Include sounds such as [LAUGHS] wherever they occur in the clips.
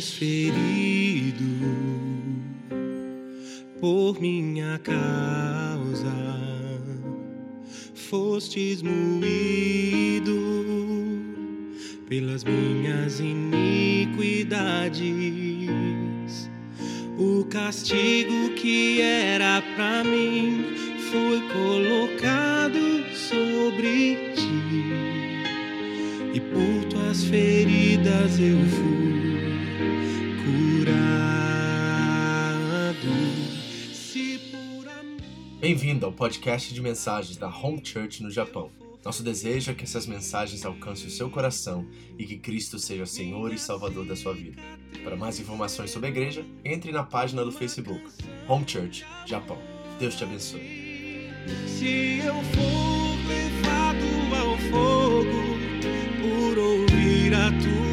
ferido por minha causa, fostes moído pelas minhas podcast de mensagens da Home Church no Japão. Nosso desejo é que essas mensagens alcancem o seu coração e que Cristo seja Senhor e Salvador da sua vida. Para mais informações sobre a igreja, entre na página do Facebook Home Church Japão. Deus te abençoe. Se eu for levado ao fogo por ouvir a tua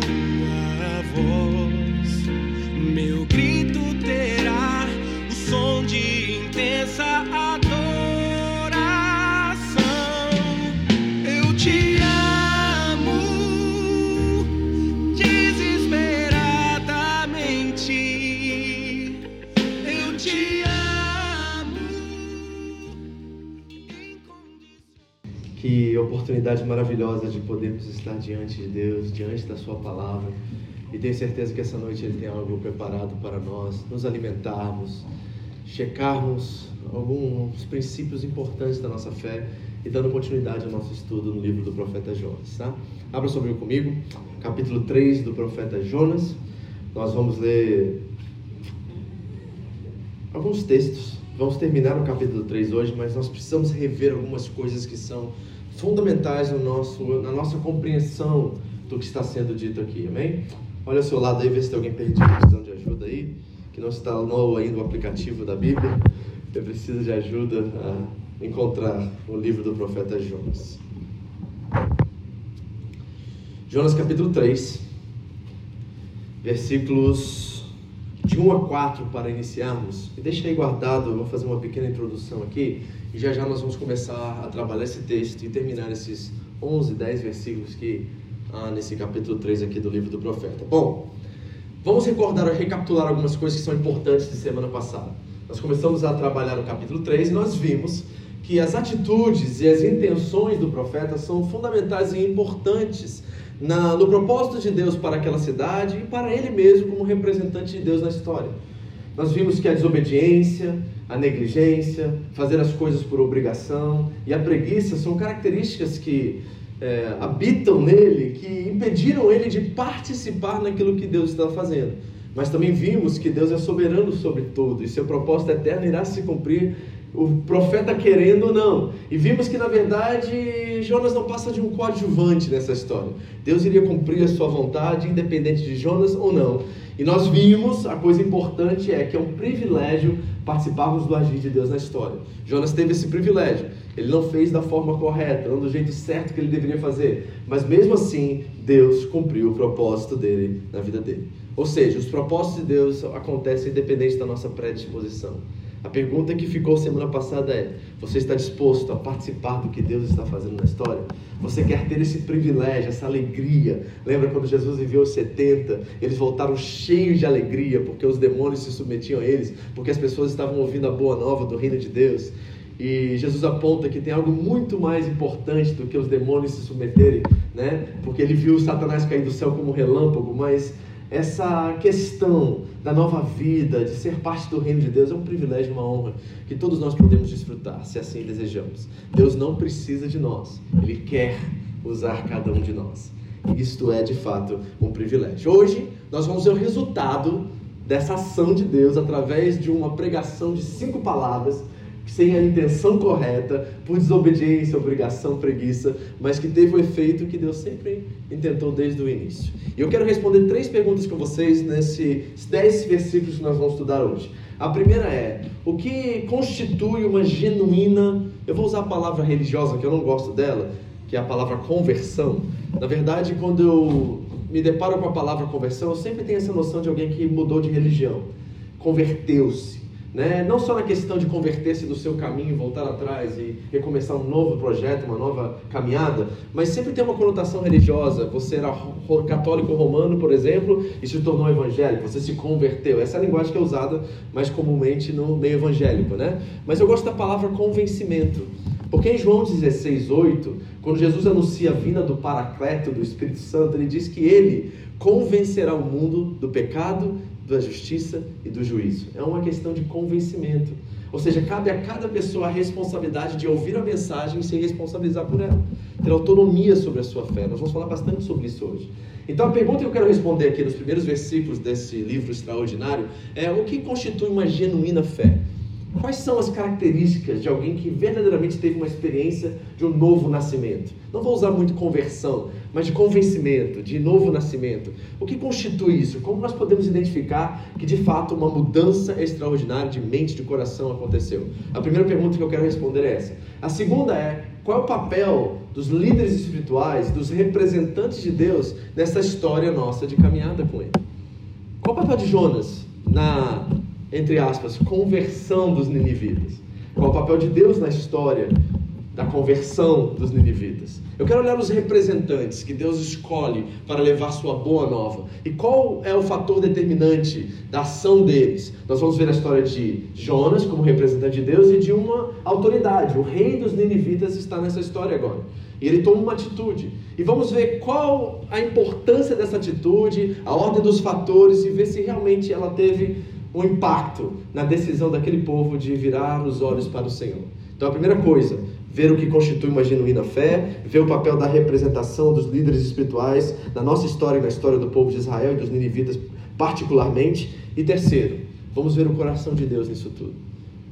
oportunidade maravilhosa de podermos estar diante de Deus, diante da Sua palavra. E tenho certeza que essa noite Ele tem algo preparado para nós, nos alimentarmos, checarmos alguns princípios importantes da nossa fé e dando continuidade ao nosso estudo no livro do profeta Jonas. Tá? Abra sobre comigo, capítulo 3 do profeta Jonas. Nós vamos ler alguns textos. Vamos terminar o capítulo 3 hoje, mas nós precisamos rever algumas coisas que são fundamentais no nosso, na nossa compreensão do que está sendo dito aqui, amém? Olha ao seu lado aí, vê se tem alguém perdido precisando de ajuda aí, que não instalou ainda o aplicativo da Bíblia. Eu preciso de ajuda a encontrar o livro do profeta Jonas. Jonas capítulo 3, versículos de 1 a 4 para iniciarmos. E deixa aí guardado, eu vou fazer uma pequena introdução aqui e já já nós vamos começar a trabalhar esse texto e terminar esses 11, 10 versículos que há nesse capítulo 3 aqui do livro do profeta. Bom, vamos recordar, recapitular algumas coisas que são importantes de semana passada. Nós começamos a trabalhar o capítulo 3 e nós vimos que as atitudes e as intenções do profeta são fundamentais e importantes na, no propósito de Deus para aquela cidade e para ele mesmo como representante de Deus na história. Nós vimos que a desobediência, a negligência, fazer as coisas por obrigação e a preguiça são características que é, habitam nele, que impediram ele de participar naquilo que Deus está fazendo. Mas também vimos que Deus é soberano sobre tudo e seu propósito eterno irá se cumprir, o profeta querendo ou não. E vimos que na verdade Jonas não passa de um coadjuvante nessa história. Deus iria cumprir a sua vontade, independente de Jonas ou não. E nós vimos, a coisa importante é que é um privilégio participarmos do agir de Deus na história. Jonas teve esse privilégio. Ele não fez da forma correta, não do jeito certo que ele deveria fazer. Mas mesmo assim, Deus cumpriu o propósito dele na vida dele. Ou seja, os propósitos de Deus acontecem independente da nossa predisposição. A pergunta que ficou semana passada é: você está disposto a participar do que Deus está fazendo na história? Você quer ter esse privilégio, essa alegria? Lembra quando Jesus enviou os 70? Eles voltaram cheios de alegria porque os demônios se submetiam a eles, porque as pessoas estavam ouvindo a boa nova do reino de Deus. E Jesus aponta que tem algo muito mais importante do que os demônios se submeterem, né? Porque ele viu Satanás cair do céu como relâmpago, mas essa questão da nova vida, de ser parte do reino de Deus, é um privilégio, uma honra que todos nós podemos desfrutar, se assim desejamos. Deus não precisa de nós, Ele quer usar cada um de nós. Isto é, de fato, um privilégio. Hoje, nós vamos ver o resultado dessa ação de Deus através de uma pregação de cinco palavras sem a intenção correta, por desobediência, obrigação, preguiça, mas que teve o efeito que Deus sempre intentou desde o início. E eu quero responder três perguntas com vocês nesses dez versículos que nós vamos estudar hoje. A primeira é: o que constitui uma genuína, eu vou usar a palavra religiosa, que eu não gosto dela, que é a palavra conversão. Na verdade, quando eu me deparo com a palavra conversão, eu sempre tenho essa noção de alguém que mudou de religião, converteu-se Né? Não só na questão de converter-se do seu caminho, voltar atrás e recomeçar um novo projeto, uma nova caminhada, mas sempre tem uma conotação religiosa. Você era católico romano, por exemplo, e se tornou evangélico, você se converteu. Essa é a linguagem que é usada mais comumente no meio evangélico, né? Mas eu gosto da palavra convencimento. Porque em João 16, 8, quando Jesus anuncia a vinda do Paracleto, do Espírito Santo, ele diz que ele convencerá o mundo do pecado, da justiça e do juízo. É uma questão de convencimento. Ou seja, cabe a cada pessoa a responsabilidade de ouvir a mensagem e se responsabilizar por ela. Ter autonomia sobre a sua fé. Nós vamos falar bastante sobre isso hoje. Então, a pergunta que eu quero responder aqui nos primeiros versículos desse livro extraordinário é: o que constitui uma genuína fé? Quais são as características de alguém que verdadeiramente teve uma experiência de um novo nascimento? Não vou usar muito conversão, mas de convencimento, de novo nascimento. O que constitui isso? Como nós podemos identificar que de fato uma mudança extraordinária de mente, de coração aconteceu? A primeira pergunta que eu quero responder é essa. A segunda é: qual é o papel dos líderes espirituais, dos representantes de Deus nessa história nossa de caminhada com Ele? Qual o papel de Jonas na entre aspas, conversão dos ninivitas. Qual o papel de Deus na história da conversão dos ninivitas? Eu quero olhar os representantes que Deus escolhe para levar sua boa nova. E qual é o fator determinante da ação deles? Nós vamos ver a história de Jonas como representante de Deus e de uma autoridade. O rei dos ninivitas está nessa história agora. E ele toma uma atitude. E vamos ver qual a importância dessa atitude, a ordem dos fatores e ver se realmente ela teve um impacto na decisão daquele povo de virar os olhos para o Senhor. Então, a primeira coisa, ver o que constitui uma genuína fé, ver o papel da representação dos líderes espirituais na nossa história e na história do povo de Israel e dos ninivitas particularmente. E terceiro, vamos ver o coração de Deus nisso tudo.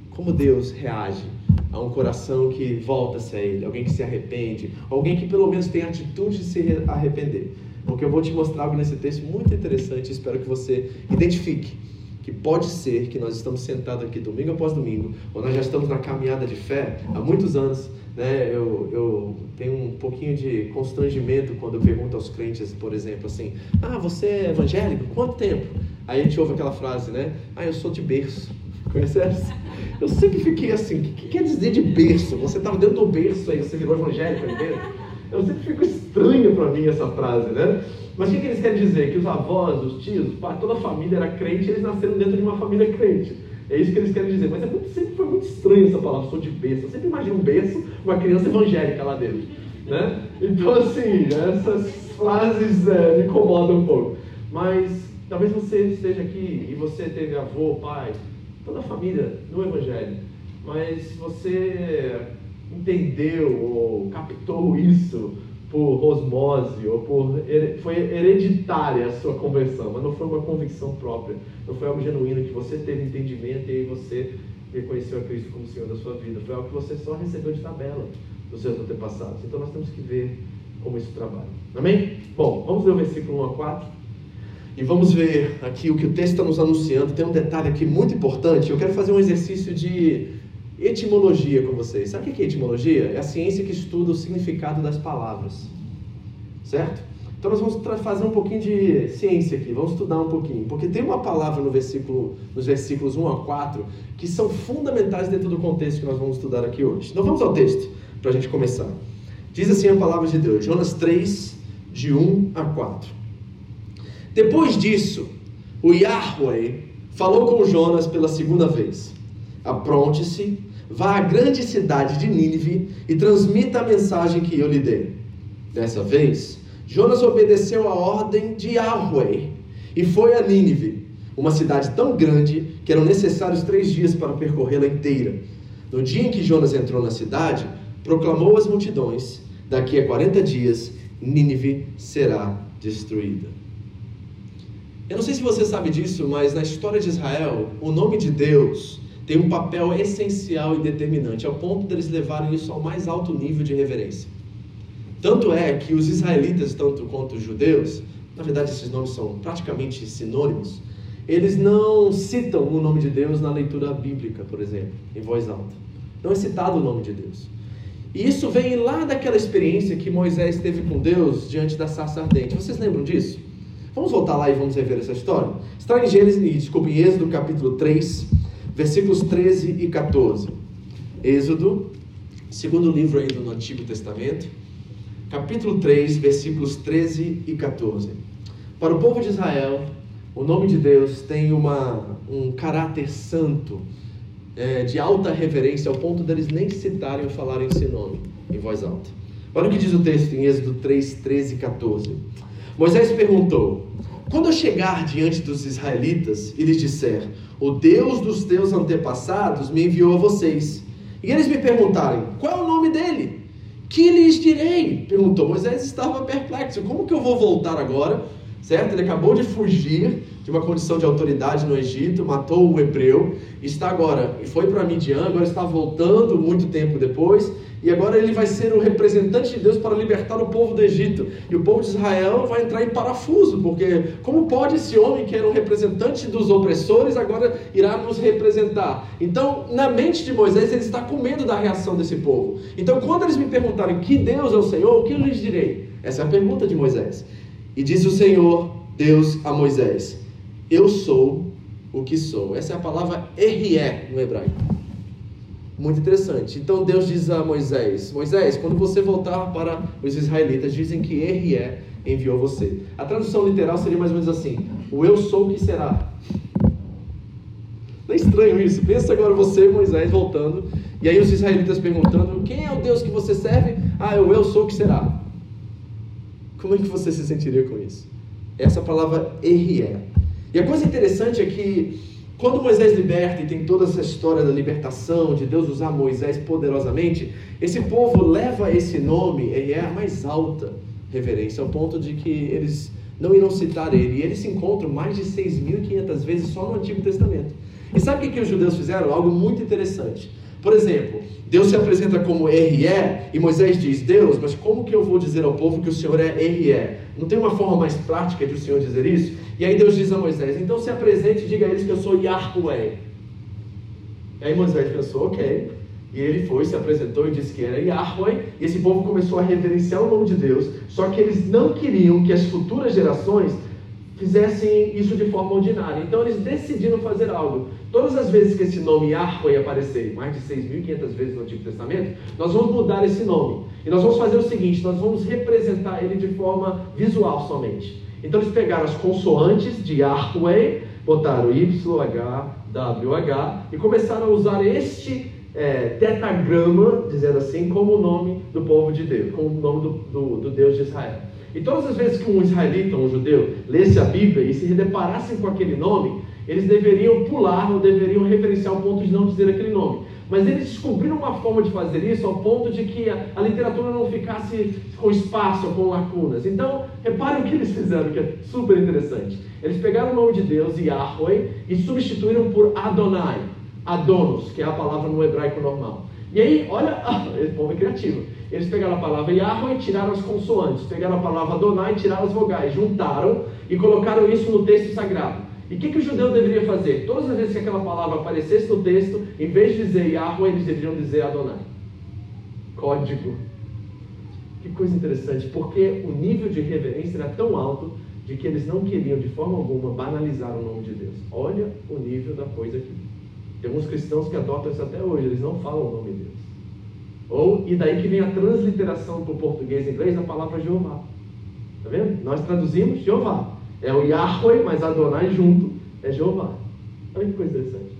Como Deus reage a um coração que volta-se a Ele, alguém que se arrepende, alguém que pelo menos tem a atitude de se arrepender. Porque eu vou te mostrar algo nesse texto muito interessante, espero que você identifique que pode ser que nós estamos sentados aqui domingo após domingo, ou nós já estamos na caminhada de fé há muitos anos, né? Eu, eu tenho um pouquinho de constrangimento quando eu pergunto aos crentes, por exemplo, assim: Ah, você é evangélico? Quanto tempo? Aí a gente ouve aquela frase, né? Ah, eu sou de berço. Conhece essa? Eu sempre fiquei assim: o que, que quer dizer de berço? Você estava dentro do berço aí, você virou evangélico dentro? Eu sempre fico estranho para mim essa frase, né? Mas o que, eles querem dizer? Que os avós, os tios, toda a família era crente e eles nasceram dentro de uma família crente. É isso que eles querem dizer. Mas é muito, sempre foi muito estranho essa palavra, sou de berço. Eu sempre imagino um berço, uma criança evangélica lá dentro. Né? Então, assim, essas frases é, me incomodam um pouco. Mas talvez você esteja aqui e você teve avô, pai, toda a família no evangelho. Mas você entendeu ou captou isso por osmose ou por foi hereditária a sua conversão, mas não foi uma convicção própria, não foi algo genuíno que você teve entendimento e aí você reconheceu a Cristo como Senhor da sua vida, foi algo que você só recebeu de tabela dos seus antepassados. Então nós temos que ver como isso trabalha. Amém? Bom, vamos ler o versículo 1 a 4. E vamos ver aqui o que o texto está nos anunciando. Tem um detalhe aqui muito importante. Eu quero fazer um exercício de etimologia com vocês. Sabe o que é etimologia? É a ciência que estuda o significado das palavras. Certo? Então nós vamos fazer um pouquinho de ciência aqui, vamos estudar um pouquinho, porque tem uma palavra no versículo, nos versículos 1 a 4 que são fundamentais dentro do contexto que nós vamos estudar aqui hoje. Então vamos ao texto, para a gente começar. Diz assim a palavra de Deus, Jonas 3, de 1 a 4. Depois disso, o Yahweh falou com Jonas pela segunda vez: Apronte-se Vá à grande cidade de Nínive e transmita a mensagem que eu lhe dei. Dessa vez, Jonas obedeceu a ordem de Yahweh e foi a Nínive, uma cidade tão grande que eram necessários três dias para percorrê-la inteira. No dia em que Jonas entrou na cidade, proclamou às multidões: Daqui a 40 dias, Nínive será destruída. Eu não sei se você sabe disso, mas na história de Israel, o nome de Deus tem um papel essencial e determinante, ao ponto deles levarem isso ao mais alto nível de reverência. Tanto é que os israelitas, tanto quanto os judeus, na verdade esses nomes são praticamente sinônimos, eles não citam o nome de Deus na leitura bíblica, por exemplo, em voz alta. Não é citado o nome de Deus. E isso vem lá daquela experiência que Moisés teve com Deus diante da sarça ardente. Vocês lembram disso? Vamos voltar lá e vamos rever essa história? Está em Gênesis, desculpa, em Êxodo capítulo 3, versículos 13 e 14. Êxodo, segundo livro ainda no Antigo Testamento, capítulo 3, versículos 13 e 14. Para o povo de Israel, o nome de Deus tem uma, um caráter santo, é, de alta reverência, ao ponto deles nem citarem ou falarem esse nome em voz alta. Olha o que diz o texto em Êxodo 3, 13 e 14. Moisés perguntou: Quando eu chegar diante dos israelitas e lhes disser, o Deus dos teus antepassados me enviou a vocês, e eles me perguntarem, qual é o nome dele? Que lhes direi? Perguntou. Moisés estava perplexo. Como que eu vou voltar agora? Certo? Ele acabou de fugir de uma condição de autoridade no Egito, matou o hebreu, está agora, e foi para Midian, agora está voltando muito tempo depois, e agora ele vai ser o representante de Deus para libertar o povo do Egito. E o povo de Israel vai entrar em parafuso, porque como pode esse homem que era um representante dos opressores agora irá nos representar? Então, na mente de Moisés, ele está com medo da reação desse povo. Então, quando eles me perguntarem que Deus é o Senhor, o que eu lhes direi? Essa é a pergunta de Moisés. E diz o Senhor, Deus a Moisés: Eu sou o que sou. Essa é a palavra errié no hebraico. Muito interessante. Então Deus diz a Moisés: Moisés, quando você voltar para os israelitas, dizem que Errié enviou você. A tradução literal seria mais ou menos assim: O eu sou o que será. Não é estranho isso? Pensa agora você, Moisés, voltando, e aí os israelitas perguntando: Quem é o Deus que você serve? Ah, é o eu sou o que será. Como é que você se sentiria com isso? Essa palavra Errié. E a coisa interessante é que quando Moisés liberta e tem toda essa história da libertação, de Deus usar Moisés poderosamente, esse povo leva esse nome, ele é a mais alta reverência, ao ponto de que eles não irão citar ele. E eles se encontram mais de 6.500 vezes só no Antigo Testamento. E sabe o que, que os judeus fizeram? Algo muito interessante. Por exemplo, Deus se apresenta como RE e Moisés diz: Deus, mas como que eu vou dizer ao povo que o Senhor é RE? Não tem uma forma mais prática de o Senhor dizer isso? E aí Deus diz a Moisés: Então se apresente e diga a eles que eu sou Yahweh. E aí Moisés pensou: Ok. E ele foi, se apresentou e disse que era Yahweh. E esse povo começou a reverenciar o nome de Deus. Só que eles não queriam que as futuras gerações fizessem isso de forma ordinária. Então eles decidiram fazer algo. Todas as vezes que esse nome Yahweh aparecer, mais de 6.500 vezes no Antigo Testamento, nós vamos mudar esse nome. E nós vamos fazer o seguinte: nós vamos representar ele de forma visual somente. Então eles pegaram as consoantes de Yahweh, botaram YH, WH e começaram a usar este é, tetagrama, dizendo assim, como o nome do povo de Deus, como o nome do, do, do Deus de Israel. E todas as vezes que um israelita, um judeu, lesse a Bíblia e se deparassem com aquele nome, eles deveriam pular ou deveriam referenciar o ponto de não dizer aquele nome. Mas eles descobriram uma forma de fazer isso ao ponto de que a, a literatura não ficasse com espaço ou com lacunas. Então, reparem o que eles fizeram, que é super interessante. Eles pegaram o nome de Deus, Yahweh, e substituíram por Adonai, Adonos, que é a palavra no hebraico normal. E aí, olha, [LAUGHS] esse povo é criativo. Eles pegaram a palavra Yahweh e tiraram as consoantes, pegaram a palavra Adonai e tiraram as vogais, juntaram e colocaram isso no texto sagrado. E o que, que o judeu deveria fazer? Todas as vezes que aquela palavra aparecesse no texto, em vez de dizer Yahweh, eles deveriam dizer Adonai. Código. Que coisa interessante, porque o nível de reverência era tão alto de que eles não queriam de forma alguma banalizar o nome de Deus. Olha o nível da coisa aqui. Tem alguns cristãos que adotam isso até hoje, eles não falam o nome de Deus. Ou, e daí que vem a transliteração para o português e inglês da palavra Jeová. Está vendo? Nós traduzimos Jeová. É o Yahweh, mas Adonai junto é Jeová. Olha que coisa interessante.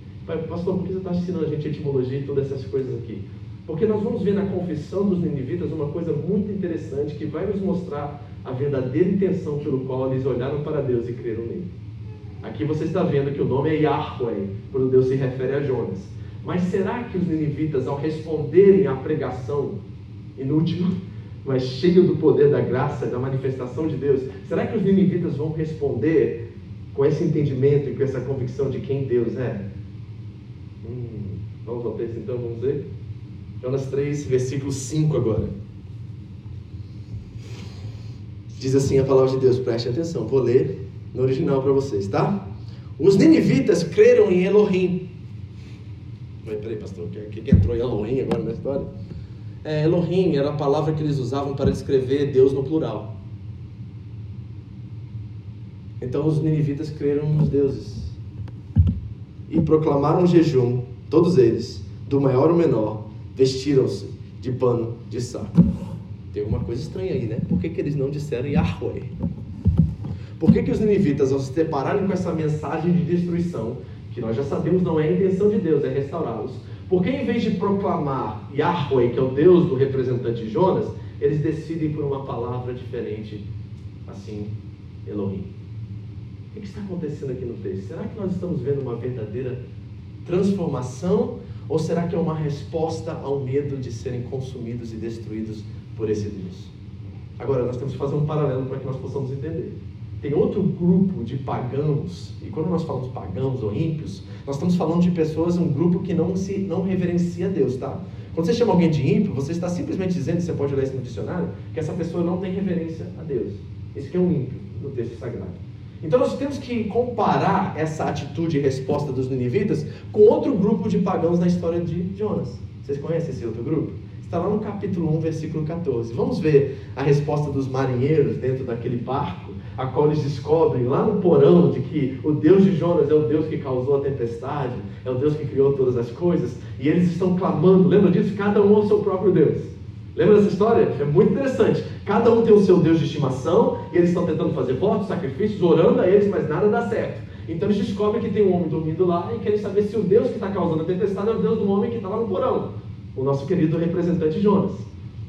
Pastor, por que você está ensinando a gente etimologia e todas essas coisas aqui? Porque nós vamos ver na confissão dos ninivitas uma coisa muito interessante que vai nos mostrar a verdadeira intenção pelo qual eles olharam para Deus e creram nele. Aqui você está vendo que o nome é Yahweh, quando Deus se refere a Jonas. Mas será que os ninivitas, ao responderem à pregação inútil, mas cheio do poder da graça, da manifestação de Deus, será que os ninivitas vão responder com esse entendimento e com essa convicção de quem Deus é? Hum, vamos ao texto então, vamos ver? Jonas 3, versículo 5 agora. Diz assim a palavra de Deus, preste atenção, vou ler no original para vocês, tá? Os ninivitas creram em Elohim, mas peraí, pastor, o que, que entrou Elohim agora na história? É, Elohim era a palavra que eles usavam para descrever Deus no plural. Então os ninivitas creram nos deuses. e proclamaram jejum, todos eles, do maior ao menor, vestiram-se de pano de saco. Tem alguma coisa estranha aí, né? Por que, que eles não disseram Yahweh? Por que, que os ninivitas, ao se depararem com essa mensagem de destruição, que nós já sabemos não é a intenção de Deus, é restaurá-los, por que em vez de proclamar Yahweh, que é o Deus do representante Jonas, eles decidem por uma palavra diferente, assim, Elohim? O que está acontecendo aqui no texto? Será que nós estamos vendo uma verdadeira transformação ou será que é uma resposta ao medo de serem consumidos e destruídos por esse Deus? Agora, nós temos que fazer um paralelo para que nós possamos entender. Tem outro grupo de pagãos, e quando nós falamos pagãos ou ímpios, nós estamos falando de pessoas, um grupo que não, se, não reverencia Deus, tá? Quando você chama alguém de ímpio, você está simplesmente dizendo, você pode ler isso no dicionário, que essa pessoa não tem reverência a Deus. Esse que é um ímpio no texto sagrado. Então nós temos que comparar essa atitude e resposta dos ninivitas com outro grupo de pagãos na história de Jonas. Vocês conhecem esse outro grupo? Está lá no capítulo 1, versículo 14. Vamos ver a resposta dos marinheiros dentro daquele barco, a qual eles descobrem lá no porão de que o Deus de Jonas é o Deus que causou a tempestade, é o Deus que criou todas as coisas, e eles estão clamando, lembra disso? Cada um ao seu próprio Deus. Lembra dessa história? É muito interessante. Cada um tem o seu Deus de estimação e eles estão tentando fazer votos, sacrifícios, orando a eles, mas nada dá certo. Então eles descobrem que tem um homem dormindo lá e querem saber se o Deus que está causando a tempestade é o Deus do homem que está lá no porão, o nosso querido representante Jonas.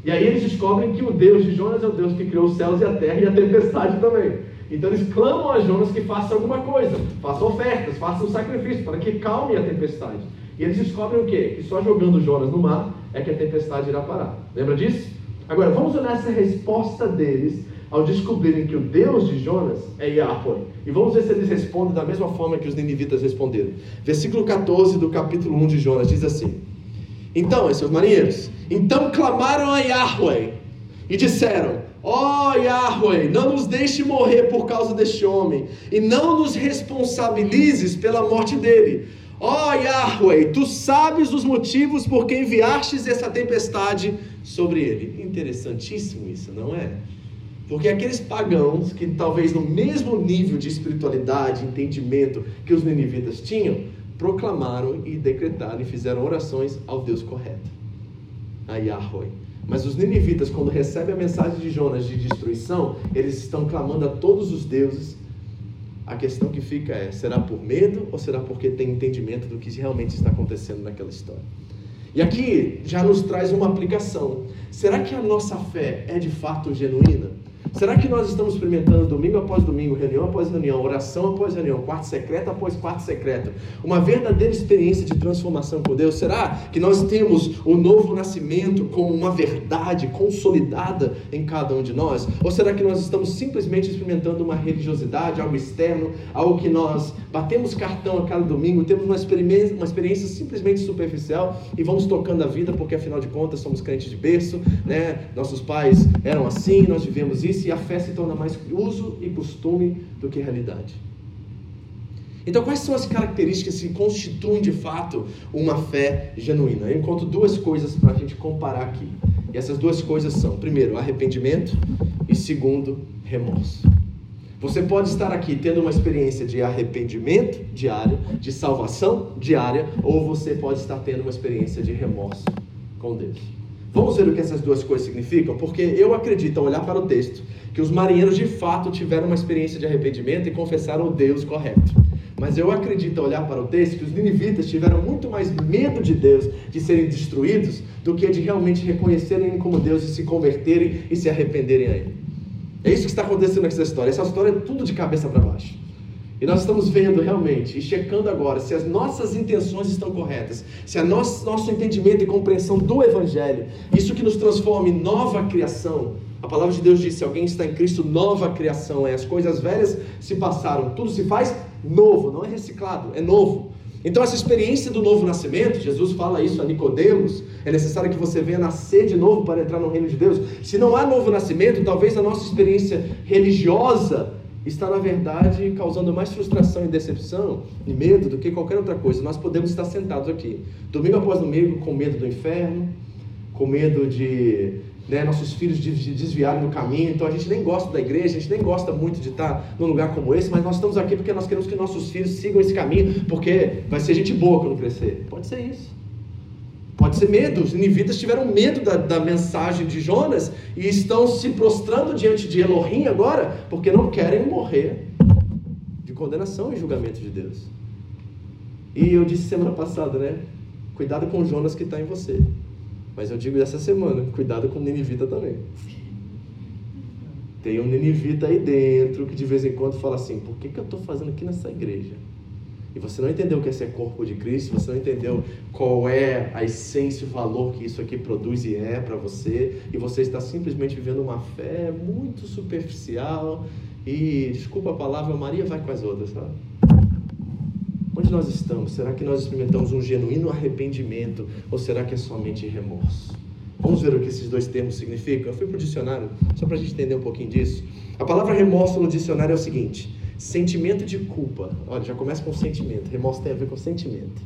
E aí eles descobrem que o Deus de Jonas é o Deus que criou os céus e a terra e a tempestade também. Então eles clamam a Jonas que faça alguma coisa, faça ofertas, faça um sacrifício para que calme a tempestade. E eles descobrem o quê? Que só jogando Jonas no mar é que a tempestade irá parar. Lembra disso? Agora, vamos olhar essa resposta deles ao descobrirem que o Deus de Jonas é Yahweh. E vamos ver se eles respondem da mesma forma que os ninivitas responderam. Versículo 14 do capítulo 1 de Jonas diz assim: Então, esses marinheiros, então clamaram a Yahweh e disseram: Ó oh, Yahweh, não nos deixe morrer por causa deste homem, e não nos responsabilizes pela morte dele Ó oh, Yahweh, tu sabes os motivos por que enviastes essa tempestade sobre ele. Interessantíssimo isso, não é? Porque aqueles pagãos que talvez no mesmo nível de espiritualidade, entendimento que os ninivitas tinham, proclamaram e decretaram e fizeram orações ao Deus correto, a Yahweh. Mas os ninivitas, quando recebem a mensagem de Jonas de destruição, eles estão clamando a todos os deuses a questão que fica é: será por medo ou será porque tem entendimento do que realmente está acontecendo naquela história? E aqui já nos traz uma aplicação. Será que a nossa fé é de fato genuína? Será que nós estamos experimentando domingo após domingo, reunião após reunião, oração após reunião, quarto secreto após quarto secreto, uma verdadeira experiência de transformação com Deus? Será que nós temos o novo nascimento como uma verdade consolidada em cada um de nós? Ou será que nós estamos simplesmente experimentando uma religiosidade, algo externo, algo que nós batemos cartão a cada domingo, temos uma experiência, uma experiência simplesmente superficial e vamos tocando a vida porque afinal de contas somos crentes de berço, né? Nossos pais eram assim, nós vivemos isso e a fé se torna mais uso e costume do que realidade. Então, quais são as características que constituem de fato uma fé genuína? Eu encontro duas coisas para a gente comparar aqui. E essas duas coisas são: primeiro, arrependimento, e segundo, remorso. Você pode estar aqui tendo uma experiência de arrependimento diário, de salvação diária, ou você pode estar tendo uma experiência de remorso com Deus. Vamos ver o que essas duas coisas significam? Porque eu acredito, ao olhar para o texto, que os marinheiros de fato tiveram uma experiência de arrependimento e confessaram o Deus correto. Mas eu acredito, ao olhar para o texto, que os ninivitas tiveram muito mais medo de Deus, de serem destruídos, do que de realmente reconhecerem como Deus e se converterem e se arrependerem a Ele. É isso que está acontecendo nessa história. Essa história é tudo de cabeça para baixo. E nós estamos vendo realmente e checando agora se as nossas intenções estão corretas, se a nosso, nosso entendimento e compreensão do Evangelho, isso que nos transforma em nova criação. A palavra de Deus diz: se alguém está em Cristo, nova criação é. As coisas velhas se passaram, tudo se faz novo, não é reciclado, é novo. Então essa experiência do novo nascimento, Jesus fala isso a Nicodemos, é necessário que você venha nascer de novo para entrar no reino de Deus. Se não há novo nascimento, talvez a nossa experiência religiosa está, na verdade, causando mais frustração e decepção e medo do que qualquer outra coisa. Nós podemos estar sentados aqui, domingo após domingo, com medo do inferno, com medo de, né, nossos filhos desviaram do caminho, então a gente nem gosta da igreja, a gente nem gosta muito de estar num lugar como esse, mas nós estamos aqui porque nós queremos que nossos filhos sigam esse caminho, porque vai ser gente boa quando crescer. Pode ser isso. Pode ser medo. Os ninivitas tiveram medo da, da mensagem de Jonas e estão se prostrando diante de Elohim agora, porque não querem morrer de condenação e julgamento de Deus. E eu disse semana passada, né? Cuidado com Jonas que está em você. Mas eu digo essa semana, cuidado com o Ninivita também. Tem um Ninivita aí dentro que de vez em quando fala assim: por que, que eu estou fazendo aqui nessa igreja? E você não entendeu o que é ser corpo de Cristo, você não entendeu qual é a essência o valor que isso aqui produz e é para você, e você está simplesmente vivendo uma fé muito superficial. E, desculpa a palavra, Maria vai com as outras, sabe? Onde nós estamos? Será que nós experimentamos um genuíno arrependimento ou será que é somente remorso? Vamos ver o que esses dois termos significam? Eu fui para o dicionário, só para a gente entender um pouquinho disso. A palavra remorso no dicionário é o seguinte: sentimento de culpa. Olha, já começa com sentimento. Remorso tem a ver com sentimento.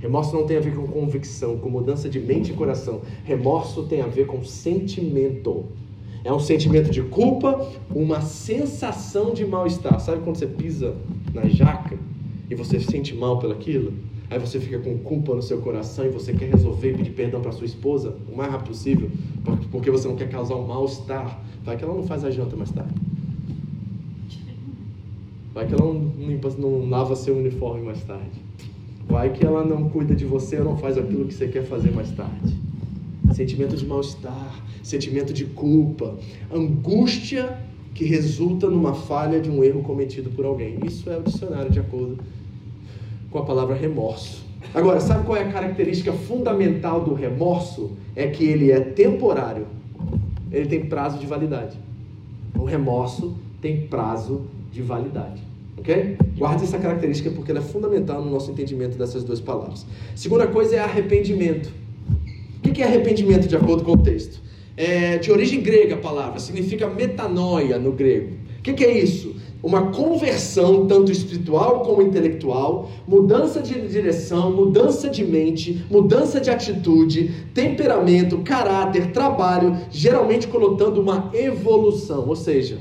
Remorso não tem a ver com convicção, com mudança de mente e coração. Remorso tem a ver com sentimento. É um sentimento de culpa, uma sensação de mal-estar. Sabe quando você pisa na jaca e você se sente mal pelaquilo, aí você fica com culpa no seu coração e você quer resolver pedir perdão para sua esposa o mais rápido possível, porque você não quer causar um mal-estar. Vai que ela não faz a janta mais tarde. Vai que ela não, limpa, não lava seu uniforme mais tarde. Vai que ela não cuida de você ou não faz aquilo que você quer fazer mais tarde. Sentimento de mal-estar, sentimento de culpa, angústia que resulta numa falha de um erro cometido por alguém. Isso é o dicionário de acordo com a palavra remorso. Agora, sabe qual é a característica fundamental do remorso? É que ele é temporário. Ele tem prazo de validade. O remorso tem prazo de validade. Ok? Guarde essa característica porque ela é fundamental no nosso entendimento dessas duas palavras. Segunda coisa é arrependimento. O que é arrependimento de acordo com o texto? É de origem grega a palavra, significa metanoia no grego. O que é isso? uma conversão tanto espiritual como intelectual, mudança de direção, mudança de mente, mudança de atitude, temperamento, caráter, trabalho, geralmente conotando uma evolução, ou seja,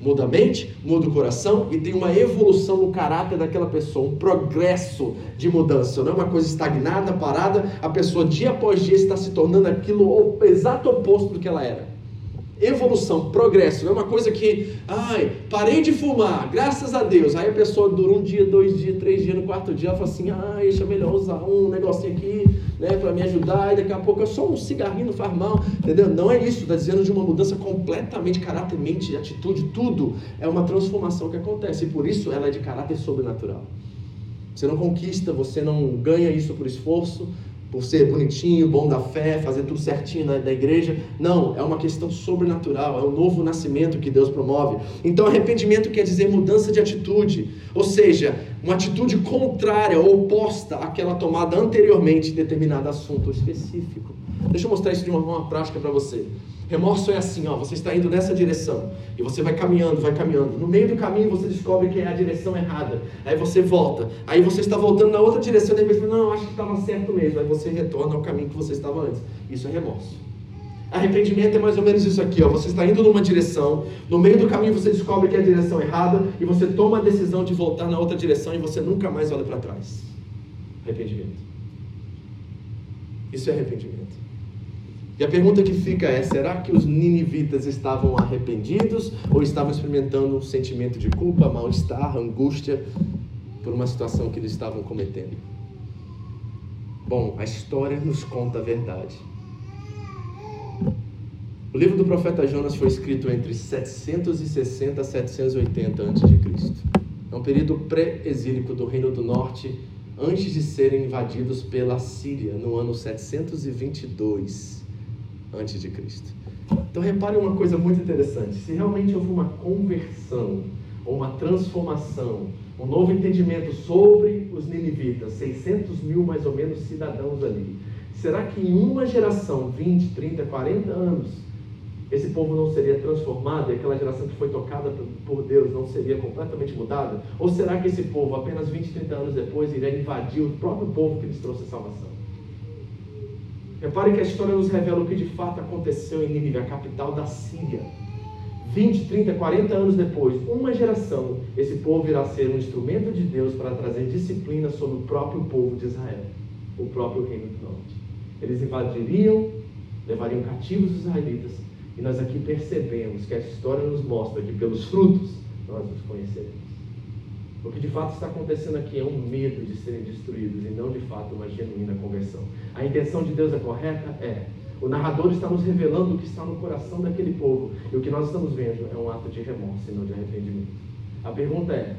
muda a mente, muda o coração e tem uma evolução no caráter daquela pessoa, um progresso de mudança, não é uma coisa estagnada, parada, a pessoa dia após dia está se tornando aquilo o exato oposto do que ela era evolução, progresso. Não é uma coisa que, ai, parei de fumar, graças a Deus. Aí a pessoa dura um dia, dois dias, três dias, no quarto dia, ela fala assim, ai, acho melhor usar um negocinho aqui, né, para me ajudar. E daqui a pouco é só um cigarrinho não faz mal, entendeu? Não é isso, está dizendo de uma mudança completamente caráter, mente, atitude, tudo. É uma transformação que acontece e por isso ela é de caráter sobrenatural. Você não conquista, você não ganha isso por esforço, por ser bonitinho, bom da fé, fazer tudo certinho na, da igreja. Não, é uma questão sobrenatural, é um novo nascimento que Deus promove. Então, arrependimento quer dizer mudança de atitude, ou seja, uma atitude contrária, oposta àquela tomada anteriormente em determinado assunto específico. Deixa eu mostrar isso de uma forma prática para você. Remorso é assim, ó, você está indo nessa direção e você vai caminhando, vai caminhando. No meio do caminho você descobre que é a direção errada. Aí você volta. Aí você está voltando na outra direção e depois não, acho que estava certo mesmo. Aí você retorna ao caminho que você estava antes. Isso é remorso. Arrependimento é mais ou menos isso aqui, ó. Você está indo numa direção, no meio do caminho você descobre que é a direção errada e você toma a decisão de voltar na outra direção e você nunca mais olha para trás. Arrependimento. Isso é arrependimento. E a pergunta que fica é: será que os ninivitas estavam arrependidos ou estavam experimentando um sentimento de culpa, mal-estar, angústia por uma situação que eles estavam cometendo? Bom, a história nos conta a verdade. O livro do profeta Jonas foi escrito entre 760 a 780 a.C. É um período pré-exílico do Reino do Norte, antes de serem invadidos pela Síria, no ano 722 antes de Cristo. Então repare uma coisa muito interessante. Se realmente houve uma conversão, ou uma transformação, um novo entendimento sobre os ninivitas, 600 mil mais ou menos cidadãos ali, será que em uma geração, 20, 30, 40 anos, esse povo não seria transformado e aquela geração que foi tocada por Deus não seria completamente mudada? Ou será que esse povo, apenas 20, 30 anos depois, iria invadir o próprio povo que lhes trouxe a salvação? Repare que a história nos revela o que de fato aconteceu em Nínive, a capital da Síria. 20, 30, 40 anos depois, uma geração, esse povo irá ser um instrumento de Deus para trazer disciplina sobre o próprio povo de Israel, o próprio reino do norte. Eles invadiriam, levariam cativos os israelitas, e nós aqui percebemos que a história nos mostra que pelos frutos nós os conheceremos. O que de fato está acontecendo aqui é um medo de serem destruídos e não de fato uma genuína conversão. A intenção de Deus é correta? É. O narrador está nos revelando o que está no coração daquele povo. E o que nós estamos vendo é um ato de remorso e não de arrependimento. A pergunta é: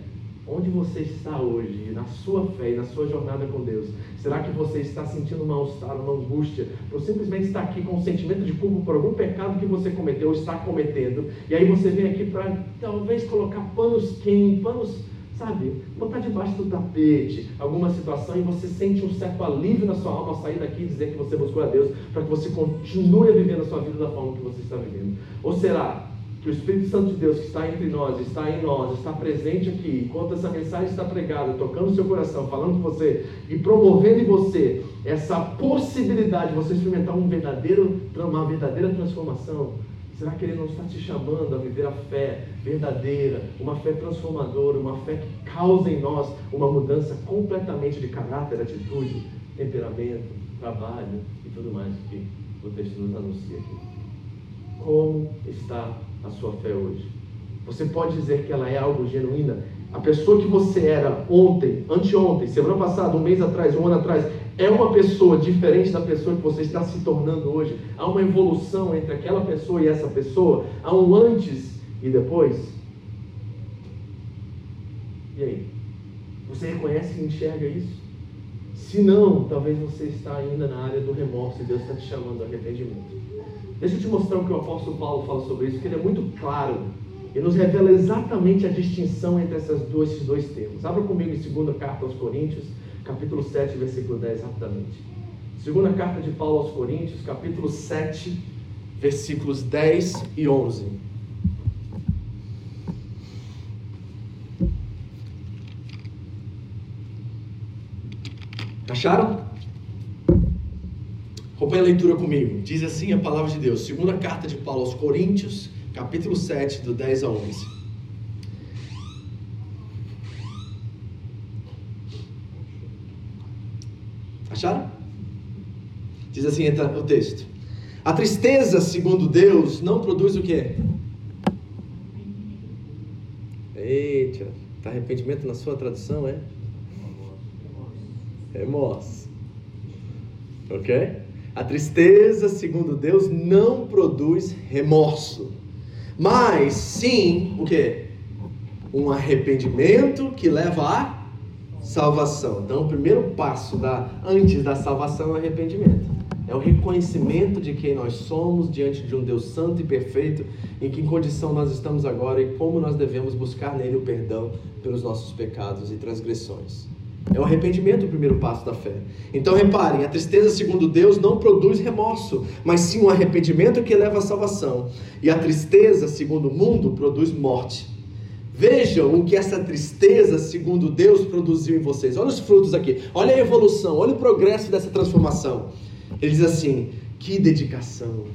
onde você está hoje, na sua fé e na sua jornada com Deus? Será que você está sentindo um mal-estar, uma angústia, ou simplesmente está aqui com um sentimento de culpa por algum pecado que você cometeu ou está cometendo? E aí você vem aqui para talvez colocar panos quentes, panos sabe, botar debaixo do tapete alguma situação e você sente um certo alívio na sua alma sair daqui e dizer que você buscou a Deus para que você continue a viver a sua vida da forma que você está vivendo? Ou será que o Espírito Santo de Deus que está entre nós, está em nós, está presente aqui, enquanto essa mensagem está pregada, tocando o seu coração, falando com você e promovendo em você essa possibilidade de você experimentar um verdadeiro, uma verdadeira transformação? Será que Ele não está te chamando a viver a fé verdadeira, uma fé transformadora, uma fé que causa em nós uma mudança completamente de caráter, atitude, temperamento, trabalho e tudo mais que o texto nos anuncia aqui? Como está a sua fé hoje? Você pode dizer que ela é algo genuína? A pessoa que você era ontem, anteontem, semana passada, um mês atrás, um ano atrás, é uma pessoa diferente da pessoa que você está se tornando hoje? Há uma evolução entre aquela pessoa e essa pessoa? Há um antes e depois? E aí? Você reconhece e enxerga isso? Se não, talvez você está ainda na área do remorso e Deus está te chamando ao arrependimento. Deixa eu te mostrar o que o apóstolo Paulo fala sobre isso, que ele é muito claro e nos revela exatamente a distinção entre essas duas, esses dois termos. Abra comigo em 2 carta aos Coríntios, capítulo 7, versículo 10, rapidamente. Segunda carta de Paulo aos Coríntios, capítulo 7, versículos 10 e 11. Acharam? Acompanhe a leitura comigo. Diz assim a palavra de Deus. Segunda carta de Paulo aos Coríntios, capítulo 7, do 10 a 11. Acharam? Diz assim o texto. A tristeza, segundo Deus, não produz o quê? Eita, tá arrependimento na sua tradução, é? Remorso. Ok? A tristeza, segundo Deus, não produz remorso. Mas sim, o que? Um arrependimento que leva a salvação. Então, o primeiro passo da, antes da salvação é o arrependimento. É o reconhecimento de quem nós somos diante de um Deus santo e perfeito, em que condição nós estamos agora e como nós devemos buscar nele o perdão pelos nossos pecados e transgressões. É o arrependimento o primeiro passo da fé. Então reparem, a tristeza segundo Deus não produz remorso, mas sim um arrependimento que leva à salvação. E a tristeza segundo o mundo produz morte. Vejam o que essa tristeza, segundo Deus, produziu em vocês. Olha os frutos aqui. Olha a evolução, olha o progresso dessa transformação. Ele diz assim: que dedicação,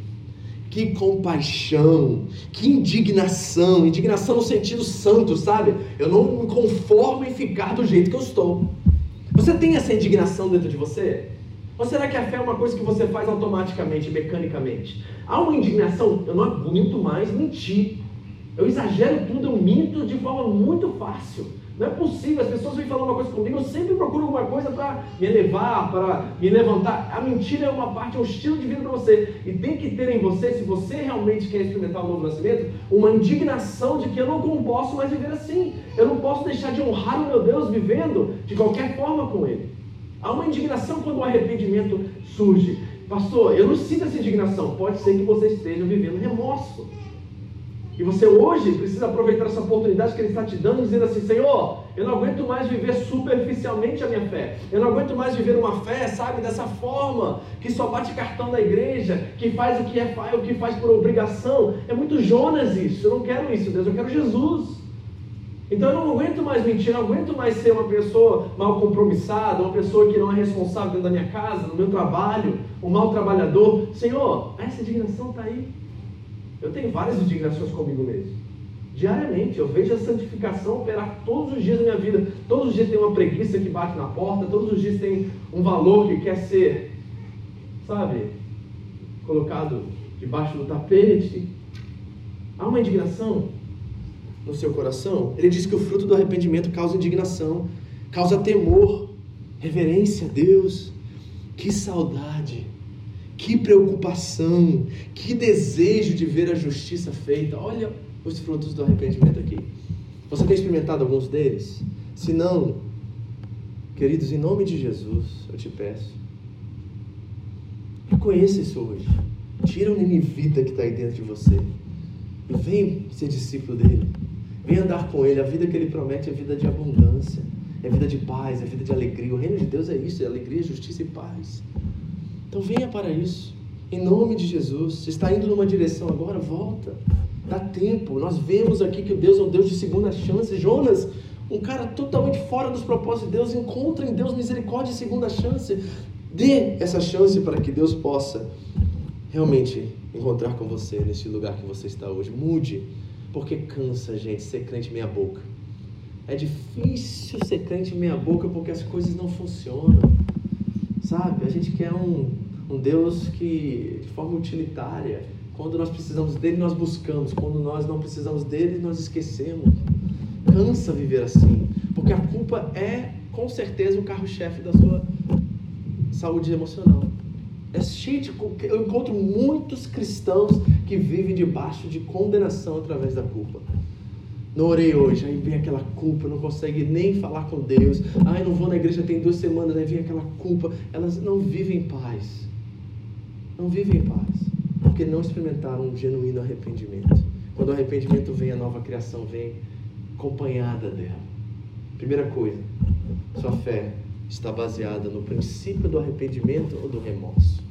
que compaixão, que indignação. Indignação no sentido santo, sabe? Eu não me conformo em ficar do jeito que eu estou. Você tem essa indignação dentro de você? Ou será que a fé é uma coisa que você faz automaticamente, mecanicamente? Há uma indignação, eu não aguento mais mentir. Eu exagero tudo, eu minto de forma muito fácil. Não é possível, as pessoas vêm falar uma coisa comigo, eu sempre procuro alguma coisa para me elevar, para me levantar. A mentira é uma parte, é um estilo de vida para você. E tem que ter em você, se você realmente quer experimentar o novo nascimento, uma indignação de que eu não posso mais viver assim. Eu não posso deixar de honrar o meu Deus vivendo de qualquer forma com Ele. Há uma indignação quando o arrependimento surge. Pastor, eu não sinto essa indignação. Pode ser que você esteja vivendo remorso. E você hoje precisa aproveitar essa oportunidade que Ele está te dando, dizendo assim: Senhor, eu não aguento mais viver superficialmente a minha fé. Eu não aguento mais viver uma fé, sabe, dessa forma, que só bate cartão da igreja, que faz o que é o que faz por obrigação. É muito Jonas isso. Eu não quero isso, Deus, eu quero Jesus. Então eu não aguento mais mentir, não aguento mais ser uma pessoa mal compromissada, uma pessoa que não é responsável dentro da minha casa, no meu trabalho, um mau trabalhador. Senhor, essa indignação está aí. Eu tenho várias indignações comigo mesmo. Diariamente, eu vejo a santificação operar todos os dias da minha vida. Todos os dias tem uma preguiça que bate na porta, todos os dias tem um valor que quer ser, sabe, colocado debaixo do tapete. Há uma indignação no seu coração. Ele diz que o fruto do arrependimento causa indignação, causa temor, reverência a Deus. Que saudade, que preocupação, que desejo de ver a justiça feita. Olha os frutos do arrependimento aqui. Você tem experimentado alguns deles? Se não, queridos, em nome de Jesus, eu te peço, reconheça isso hoje. Tira o ninivita que está aí dentro de você e vem ser discípulo dele. Vem andar com Ele. A vida que Ele promete é vida de abundância, é vida de paz, é vida de alegria. O reino de Deus é isso: é alegria, justiça e paz. Então venha para isso. Em nome de Jesus. Se está indo numa direção agora, volta. Dá tempo. Nós vemos aqui que o Deus é um Deus de segunda chance. Jonas, um cara totalmente fora dos propósitos de Deus, encontra em Deus misericórdia e segunda chance. Dê essa chance para que Deus possa realmente encontrar com você nesse lugar que você está hoje. Mude porque cansa, gente, ser crente meia boca. É difícil ser crente meia boca porque as coisas não funcionam. Sabe? A gente quer um, um Deus que, de forma utilitária, quando nós precisamos dele, nós buscamos. Quando nós não precisamos dele, nós esquecemos. Cansa viver assim. Porque a culpa é, com certeza, o carro-chefe da sua saúde emocional. É cheio de. Eu encontro muitos cristãos que vivem debaixo de condenação através da culpa. Não orei hoje, aí vem aquela culpa, não consegue nem falar com Deus. Ai, não vou na igreja tem duas semanas, aí vem aquela culpa. Elas não vivem em paz. Não vivem em paz. Porque não experimentaram um genuíno arrependimento. Quando o arrependimento vem, a nova criação vem acompanhada dela. Primeira coisa, sua fé está baseada no princípio do arrependimento ou do remorso.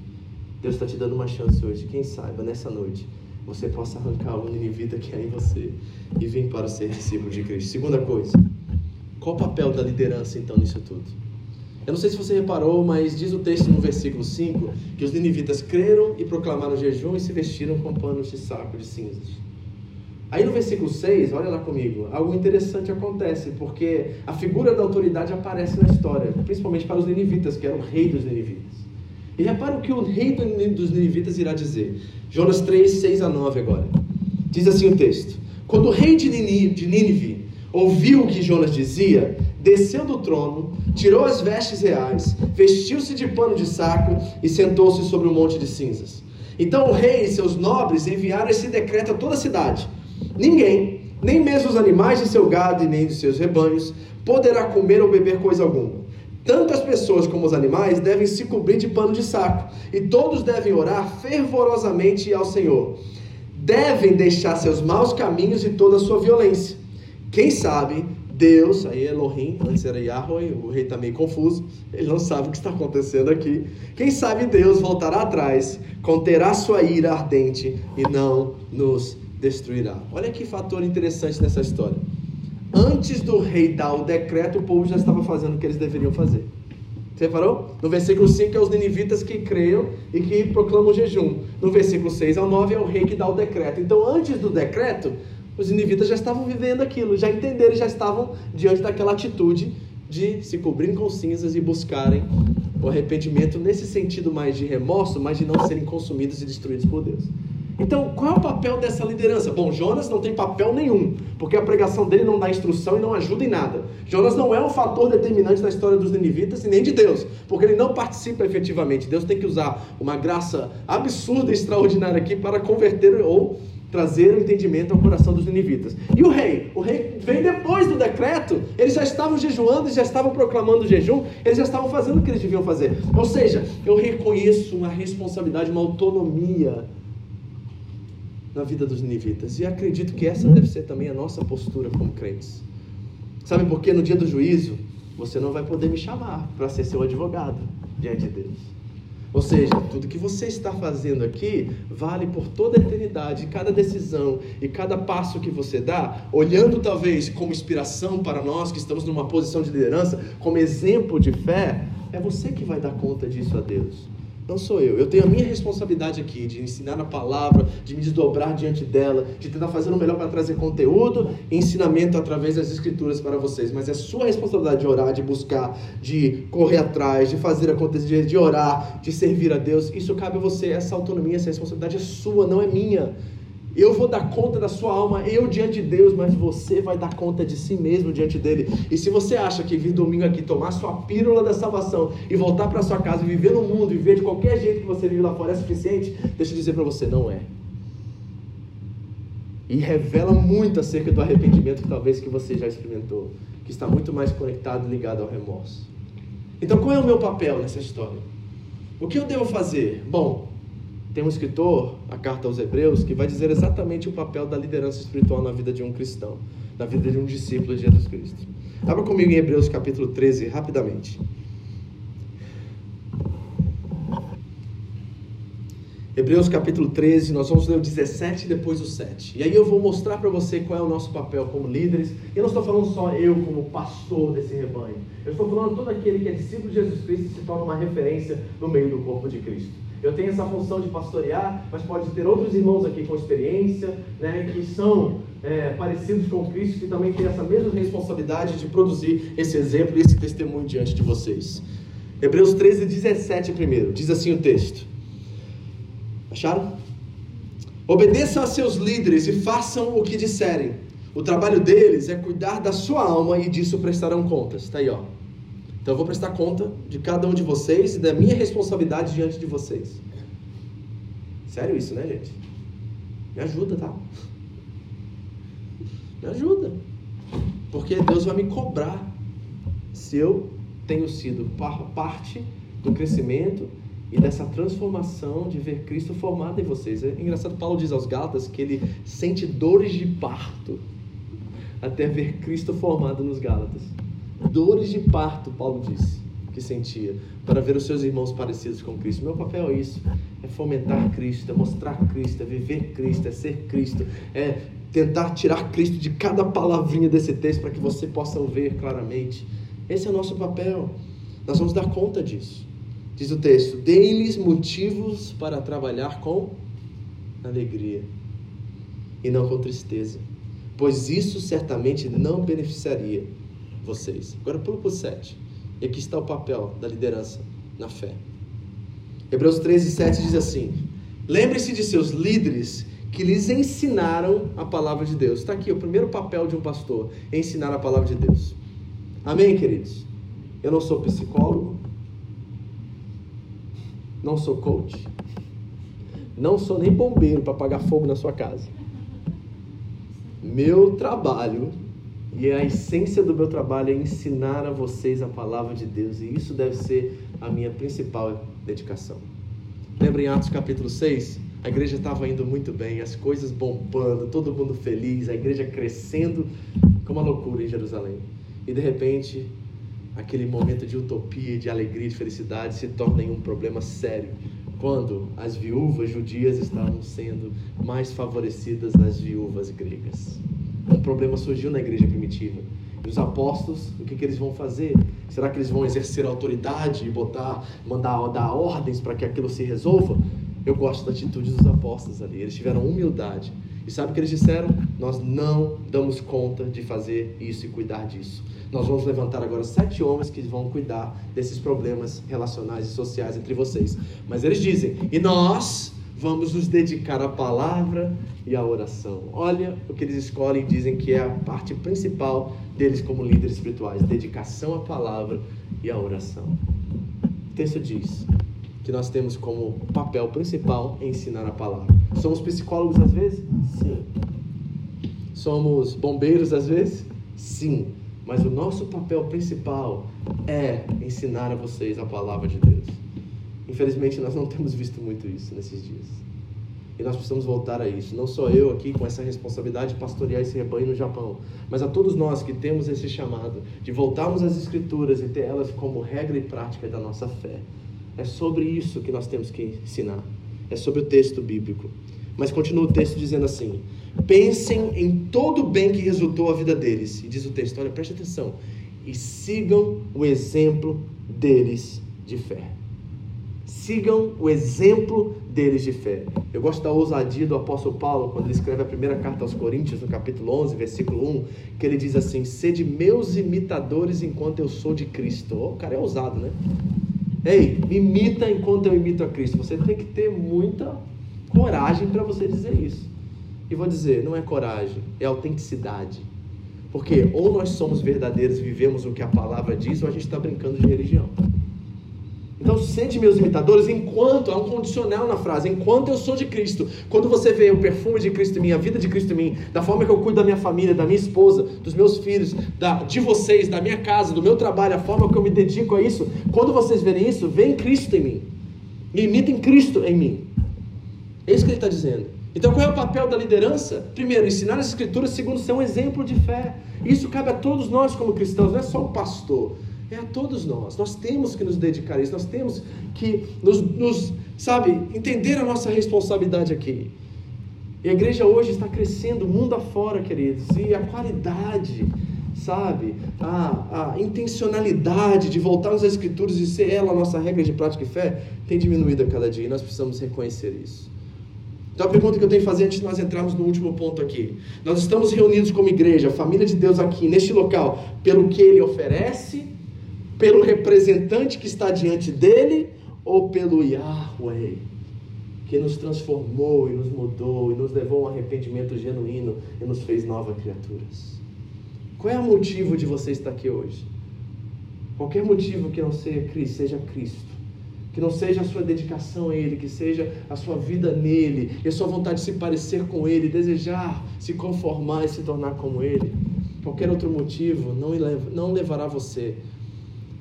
Deus está te dando uma chance hoje. Quem saiba, nessa noite, você possa arrancar o ninivita que há em você e vir para ser discípulo de Cristo. Segunda coisa, qual o papel da liderança então nisso tudo? Eu não sei se você reparou, mas diz o texto no versículo 5 que os ninivitas creram e proclamaram jejum e se vestiram com panos de saco de cinzas. Aí no versículo 6, olha lá comigo, algo interessante acontece, porque a figura da autoridade aparece na história, principalmente para os ninivitas, que eram o rei dos ninivitas. E repara o que o rei dos ninivitas irá dizer. Jonas 3, 6 a 9 agora. Diz assim o texto: Quando o rei de Nínive ouviu o que Jonas dizia, desceu do trono, tirou as vestes reais, vestiu-se de pano de saco e sentou-se sobre um monte de cinzas. Então o rei e seus nobres enviaram esse decreto a toda a cidade: Ninguém, nem mesmo os animais de seu gado e nem de seus rebanhos, poderá comer ou beber coisa alguma tanto as pessoas como os animais devem se cobrir de pano de saco, e todos devem orar fervorosamente ao Senhor. Devem deixar seus maus caminhos e toda a sua violência. Quem sabe Deus, aí Elohim, antes era Yahweh, o rei está meio confuso, ele não sabe o que está acontecendo aqui. Quem sabe Deus voltará atrás, conterá sua ira ardente e não nos destruirá. Olha que fator interessante nessa história antes do rei dar o decreto, o povo já estava fazendo o que eles deveriam fazer. Você reparou? No versículo 5 é os ninivitas que creiam e que proclamam jejum. No versículo 6 ao 9 é o rei que dá o decreto. Então, antes do decreto, os ninivitas já estavam vivendo aquilo, já entenderam, já estavam diante daquela atitude de se cobrirem com cinzas e buscarem o arrependimento nesse sentido mais de remorso, mas de não serem consumidos e destruídos por Deus. Então, qual é o papel dessa liderança? Bom, Jonas não tem papel nenhum, porque a pregação dele não dá instrução e não ajuda em nada. Jonas não é um fator determinante na história dos ninivitas e nem de Deus, porque ele não participa efetivamente. Deus tem que usar uma graça absurda e extraordinária aqui para converter ou trazer o entendimento ao coração dos ninivitas. E o rei? O rei vem depois do decreto. Eles já estavam jejuando, já estavam proclamando o jejum, eles já estavam fazendo o que eles deviam fazer. Ou seja, eu reconheço uma responsabilidade, uma autonomia na vida dos nivitas. E acredito que essa deve ser também a nossa postura como crentes. Sabe por quê? No dia do juízo, você não vai poder me chamar para ser seu advogado diante de Deus. Ou seja, tudo que você está fazendo aqui vale por toda a eternidade. Cada decisão e cada passo que você dá, olhando talvez como inspiração para nós que estamos numa posição de liderança, como exemplo de fé, é você que vai dar conta disso a Deus. Não sou eu. Eu tenho a minha responsabilidade aqui de ensinar a palavra, de me desdobrar diante dela, de tentar fazer o melhor para trazer conteúdo e ensinamento através das escrituras para vocês. Mas é sua responsabilidade de orar, de buscar, de correr atrás, de fazer acontecer, de orar, de servir a Deus. Isso cabe a você. Essa autonomia, essa responsabilidade é sua, não é minha. Eu vou dar conta da sua alma, eu diante de Deus, mas você vai dar conta de si mesmo diante dele. E se você acha que vir domingo aqui, tomar sua pílula da salvação e voltar para sua casa, viver no mundo e viver de qualquer jeito que você vive lá fora é suficiente, deixa eu dizer para você, não é. E revela muito acerca do arrependimento que talvez que você já experimentou, que está muito mais conectado e ligado ao remorso. Então, qual é o meu papel nessa história? O que eu devo fazer? Bom, tem um escritor, a carta aos Hebreus, que vai dizer exatamente o papel da liderança espiritual na vida de um cristão, na vida de um discípulo de Jesus Cristo. Abra comigo em Hebreus capítulo 13, rapidamente. Hebreus capítulo 13, nós vamos ler o 17 e depois o 7. E aí eu vou mostrar para você qual é o nosso papel como líderes. E eu não estou falando só eu como pastor desse rebanho. Eu estou falando todo aquele que é discípulo de Jesus Cristo e se torna uma referência no meio do corpo de Cristo. Eu tenho essa função de pastorear, mas pode ter outros irmãos aqui com experiência, né, que são é, parecidos com Cristo, que também têm essa mesma responsabilidade de produzir esse exemplo e esse testemunho diante de vocês. Hebreus 13, 17 primeiro, diz assim o texto. Acharam? Obedeçam a seus líderes e façam o que disserem. O trabalho deles é cuidar da sua alma e disso prestarão contas. Está aí, ó. Então eu vou prestar conta de cada um de vocês e da minha responsabilidade diante de vocês. Sério isso, né, gente? Me ajuda, tá? Me ajuda. Porque Deus vai me cobrar se eu tenho sido parte do crescimento e dessa transformação de ver Cristo formado em vocês. É engraçado, Paulo diz aos Gálatas que ele sente dores de parto até ver Cristo formado nos Gálatas. Dores de parto, Paulo disse, que sentia, para ver os seus irmãos parecidos com Cristo. Meu papel é isso: é fomentar Cristo, é mostrar Cristo, é viver Cristo, é ser Cristo, é tentar tirar Cristo de cada palavrinha desse texto para que você possa ver claramente. Esse é o nosso papel. Nós vamos dar conta disso. Diz o texto: Deem-lhes motivos para trabalhar com alegria e não com tristeza, pois isso certamente não beneficiaria vocês. Agora pula para o 7. E aqui está o papel da liderança na fé. Hebreus 13, 7 diz assim: Lembre-se de seus líderes que lhes ensinaram a palavra de Deus. Está aqui o primeiro papel de um pastor: ensinar a palavra de Deus. Amém, queridos? Eu não sou psicólogo, não sou coach, não sou nem bombeiro para apagar fogo na sua casa. Meu trabalho e a essência do meu trabalho é ensinar a vocês a palavra de Deus, e isso deve ser a minha principal dedicação. Lembra em Atos capítulo 6? A igreja estava indo muito bem, as coisas bombando, todo mundo feliz, a igreja crescendo como uma loucura em Jerusalém. E de repente, aquele momento de utopia, de alegria, de felicidade se torna em um problema sério. Quando as viúvas judias estavam sendo mais favorecidas das viúvas gregas um problema surgiu na igreja primitiva. E os apóstolos, o que, que eles vão fazer? Será que eles vão exercer autoridade e botar, mandar dar ordens para que aquilo se resolva? Eu gosto da atitude dos apóstolos ali. Eles tiveram humildade. E sabe o que eles disseram? Nós não damos conta de fazer isso e cuidar disso. Nós vamos levantar agora sete homens que vão cuidar desses problemas relacionais e sociais entre vocês. Mas eles dizem: e nós vamos nos dedicar à palavra e à oração. Olha o que eles escolhem e dizem que é a parte principal deles como líderes espirituais: dedicação à palavra e à oração. O texto diz que nós temos como papel principal ensinar a palavra. Somos psicólogos às vezes? Sim. Somos bombeiros às vezes? Sim. Mas o nosso papel principal é ensinar a vocês a palavra de Deus. Infelizmente, nós não temos visto muito isso nesses dias. E nós precisamos voltar a isso. Não só eu aqui com essa responsabilidade de pastorear esse rebanho no Japão, mas a todos nós que temos esse chamado de voltarmos às Escrituras e ter elas como regra e prática da nossa fé. É sobre isso que nós temos que ensinar. É sobre o texto bíblico. Mas continua o texto dizendo assim: pensem em todo o bem que resultou a vida deles. E diz o texto: olha, preste atenção. E sigam o exemplo deles de fé. Sigam o exemplo deles de fé. Eu gosto da ousadia do apóstolo Paulo, quando ele escreve a primeira carta aos Coríntios, no capítulo 11, versículo 1, que ele diz assim: Sede meus imitadores enquanto eu sou de Cristo. Oh, o cara é ousado, né? Ei, imita enquanto eu imito a Cristo. Você tem que ter muita coragem para você dizer isso. E vou dizer, não é coragem, é autenticidade. Porque ou nós somos verdadeiros e vivemos o que a palavra diz, ou a gente está brincando de religião. Então, sente meus imitadores enquanto, há um condicional na frase, enquanto eu sou de Cristo. Quando você vê o perfume de Cristo em mim, a vida de Cristo em mim, da forma que eu cuido da minha família, da minha esposa, dos meus filhos, da, de vocês, da minha casa, do meu trabalho, a forma que eu me dedico a isso, quando vocês verem isso, vem Cristo em mim. E imitem Cristo em mim. É isso que ele está dizendo. Então, qual é o papel da liderança? Primeiro, ensinar as Escrituras. Segundo, ser um exemplo de fé. Isso cabe a todos nós como cristãos, não é só o pastor é a todos nós. Nós temos que nos dedicar a isso, nós temos que nos, nos, sabe, entender a nossa responsabilidade aqui. E a igreja hoje está crescendo mundo afora, queridos, e a qualidade, sabe, a, a intencionalidade de voltarmos às Escrituras e ser ela a nossa regra de prática e fé tem diminuído a cada dia e nós precisamos reconhecer isso. Então a pergunta que eu tenho que fazer antes de nós entrarmos no último ponto aqui. Nós estamos reunidos como igreja, família de Deus aqui, neste local, pelo que Ele oferece pelo representante que está diante dele ou pelo Yahweh, que nos transformou e nos mudou e nos levou a um arrependimento genuíno e nos fez novas criaturas? Qual é o motivo de você estar aqui hoje? Qualquer motivo que não seja Cristo, seja Cristo. Que não seja a sua dedicação a Ele, que seja a sua vida nele, e a sua vontade de se parecer com Ele, desejar se conformar e se tornar como Ele. Qualquer outro motivo não, levará você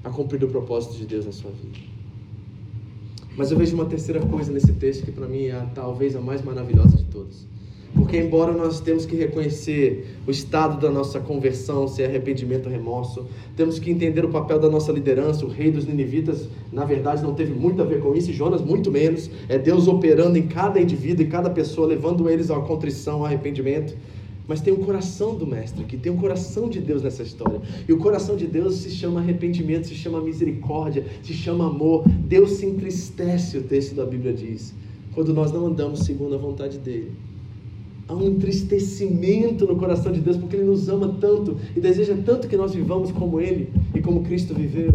a cumprir o propósito de Deus na sua vida. Mas eu vejo uma terceira coisa nesse texto que para mim é talvez a mais maravilhosa de todas. Porque embora nós temos que reconhecer o estado da nossa conversão, se é arrependimento ou remorso, temos que entender o papel da nossa liderança, o rei dos ninivitas, na verdade não teve muito a ver com isso, e Jonas muito menos, é Deus operando em cada indivíduo e cada pessoa, levando eles uma contrição, ao arrependimento. Mas tem o coração do Mestre aqui, tem o coração de Deus nessa história. E o coração de Deus se chama arrependimento, se chama misericórdia, se chama amor. Deus se entristece, o texto da Bíblia diz, quando nós não andamos segundo a vontade dEle. Há um entristecimento no coração de Deus, porque Ele nos ama tanto e deseja tanto que nós vivamos como Ele e como Cristo viveu.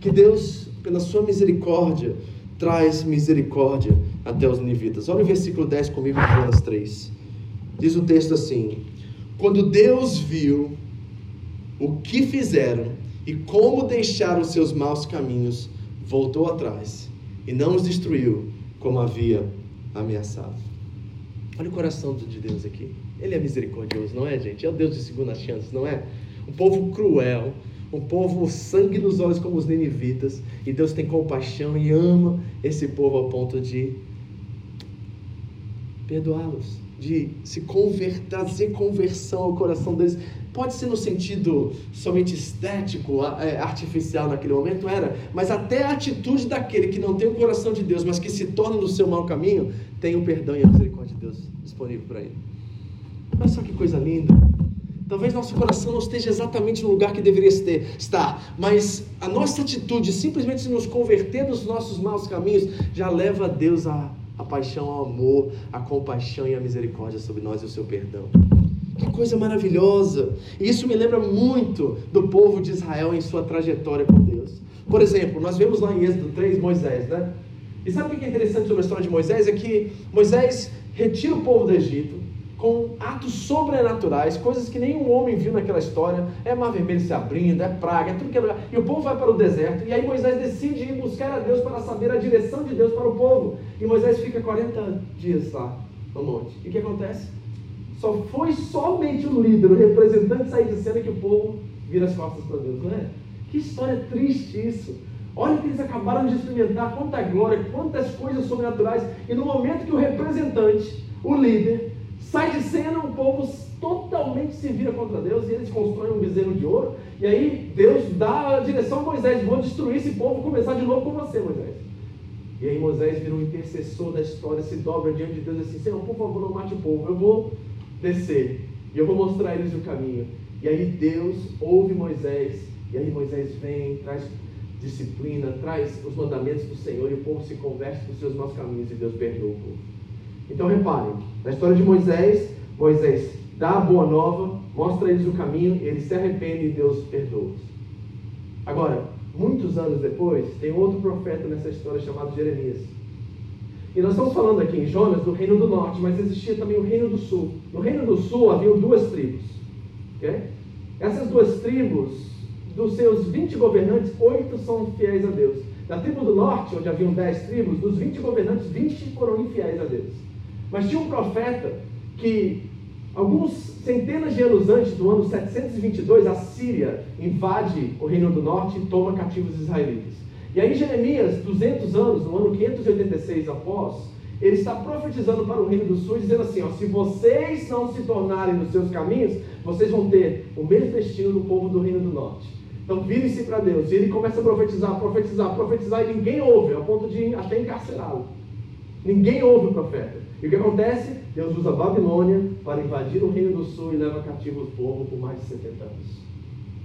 Que Deus, pela Sua misericórdia, traz misericórdia até os nivitas. Olha o versículo 10 comigo Jonas 3. Diz o texto assim: Quando Deus viu o que fizeram e como deixaram seus maus caminhos, voltou atrás e não os destruiu como havia ameaçado. Olha o coração de Deus aqui. Ele é misericordioso, não é, gente? É o Deus de segunda chance, não é? Um povo cruel, um povo sangue nos olhos como os ninivitas, e Deus tem compaixão e ama esse povo ao ponto de perdoá-los de se converter, trazer conversão ao coração deles. Pode ser no sentido somente estético, é, artificial naquele momento, era, mas até a atitude daquele que não tem o coração de Deus, mas que se torna no seu mau caminho, tem o perdão e a misericórdia de Deus disponível para ele. Olha só que coisa linda. Talvez nosso coração não esteja exatamente no lugar que deveria estar, mas a nossa atitude, simplesmente nos converter dos nossos maus caminhos, já leva Deus a a paixão ao amor, a compaixão e a misericórdia sobre nós e o seu perdão. Que coisa maravilhosa! E isso me lembra muito do povo de Israel em sua trajetória com Deus. Por exemplo, nós vemos lá em Êxodo 3 Moisés, né? E sabe o que é interessante sobre a história de Moisés? É que Moisés retira o povo do Egito, com atos sobrenaturais, coisas que nenhum homem viu naquela história. É mar vermelho se abrindo, é praga, é tudo que é lugar. E o povo vai para o deserto. E aí Moisés decide ir buscar a Deus para saber a direção de Deus para o povo. E Moisés fica 40 dias lá no monte. E o que acontece? Só foi somente o líder, o representante sair de cena que o povo vira as costas para Deus, não é? Que história triste isso. Olha que eles acabaram de experimentar quanta glória, quantas coisas sobrenaturais. E no momento que o representante, o líder, sai de cena, o povo totalmente se vira contra Deus e eles constroem um bezerro de ouro. E aí Deus dá a direção a Moisés: vou destruir esse povo, começar de novo com você, Moisés. E aí Moisés vira um intercessor da história, se dobra diante de Deus assim, Senhor, por favor, não mate o povo, eu vou descer e eu vou mostrar a eles o caminho. E aí Deus ouve Moisés, e aí Moisés vem, traz disciplina, traz os mandamentos do Senhor e o povo se converte para os seus maus caminhos e Deus perdoa o povo. Então reparem, na história de Moisés, Moisés dá a boa nova, mostra eles o caminho, eles se arrependem e Deus perdoa-os. Agora, muitos anos depois, tem outro profeta nessa história chamado Jeremias. E nós estamos falando aqui em Jonas do reino do norte, mas existia também o reino do sul. No reino do sul havia duas tribos. Okay? Essas duas tribos, dos seus 20 governantes, oito são fiéis a Deus. Da tribo do norte, onde haviam 10 tribos, dos 20 governantes, 20 foram infiéis a Deus. Mas tinha um profeta que, alguns centenas de anos antes, do ano 722, a Síria invade o reino do norte e toma cativos israelitas. E aí Jeremias, 200 anos, no ano 586 após, ele está profetizando para o reino do sul, dizendo assim: ó, se vocês não se tornarem nos seus caminhos, vocês vão ter o mesmo destino do povo do reino do norte. Então virem-se para Deus. E ele começa a profetizar, profetizar, profetizar, e ninguém ouve, a ponto de até encarcerá-lo. Ninguém ouve o profeta. E o que acontece? Deus usa a Babilônia para invadir o reino do sul e leva cativo o povo por mais de 70 anos.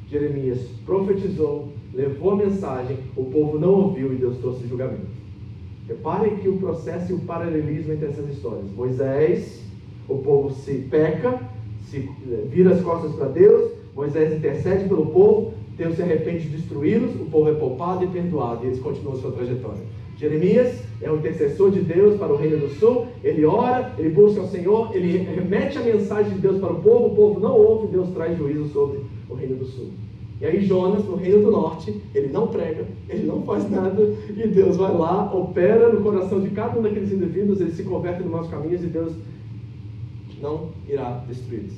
Jeremias profetizou, levou a mensagem, o povo não ouviu e Deus trouxe julgamento. Reparem que o processo e o paralelismo entre essas histórias. Moisés, o povo se peca, se vira as costas para Deus, Moisés intercede pelo povo, Deus se arrepende de destruí-los, o povo é poupado e perdoado, e eles continuam sua trajetória. Jeremias é o intercessor de Deus para o reino do sul, ele ora, ele busca o Senhor, ele remete a mensagem de Deus para o povo, o povo não ouve, Deus traz juízo sobre o reino do sul. E aí Jonas, no reino do norte, ele não prega, ele não faz nada, e Deus vai lá, opera no coração de cada um daqueles indivíduos, eles se convertem nos nossos caminhos e Deus não irá destruí-los.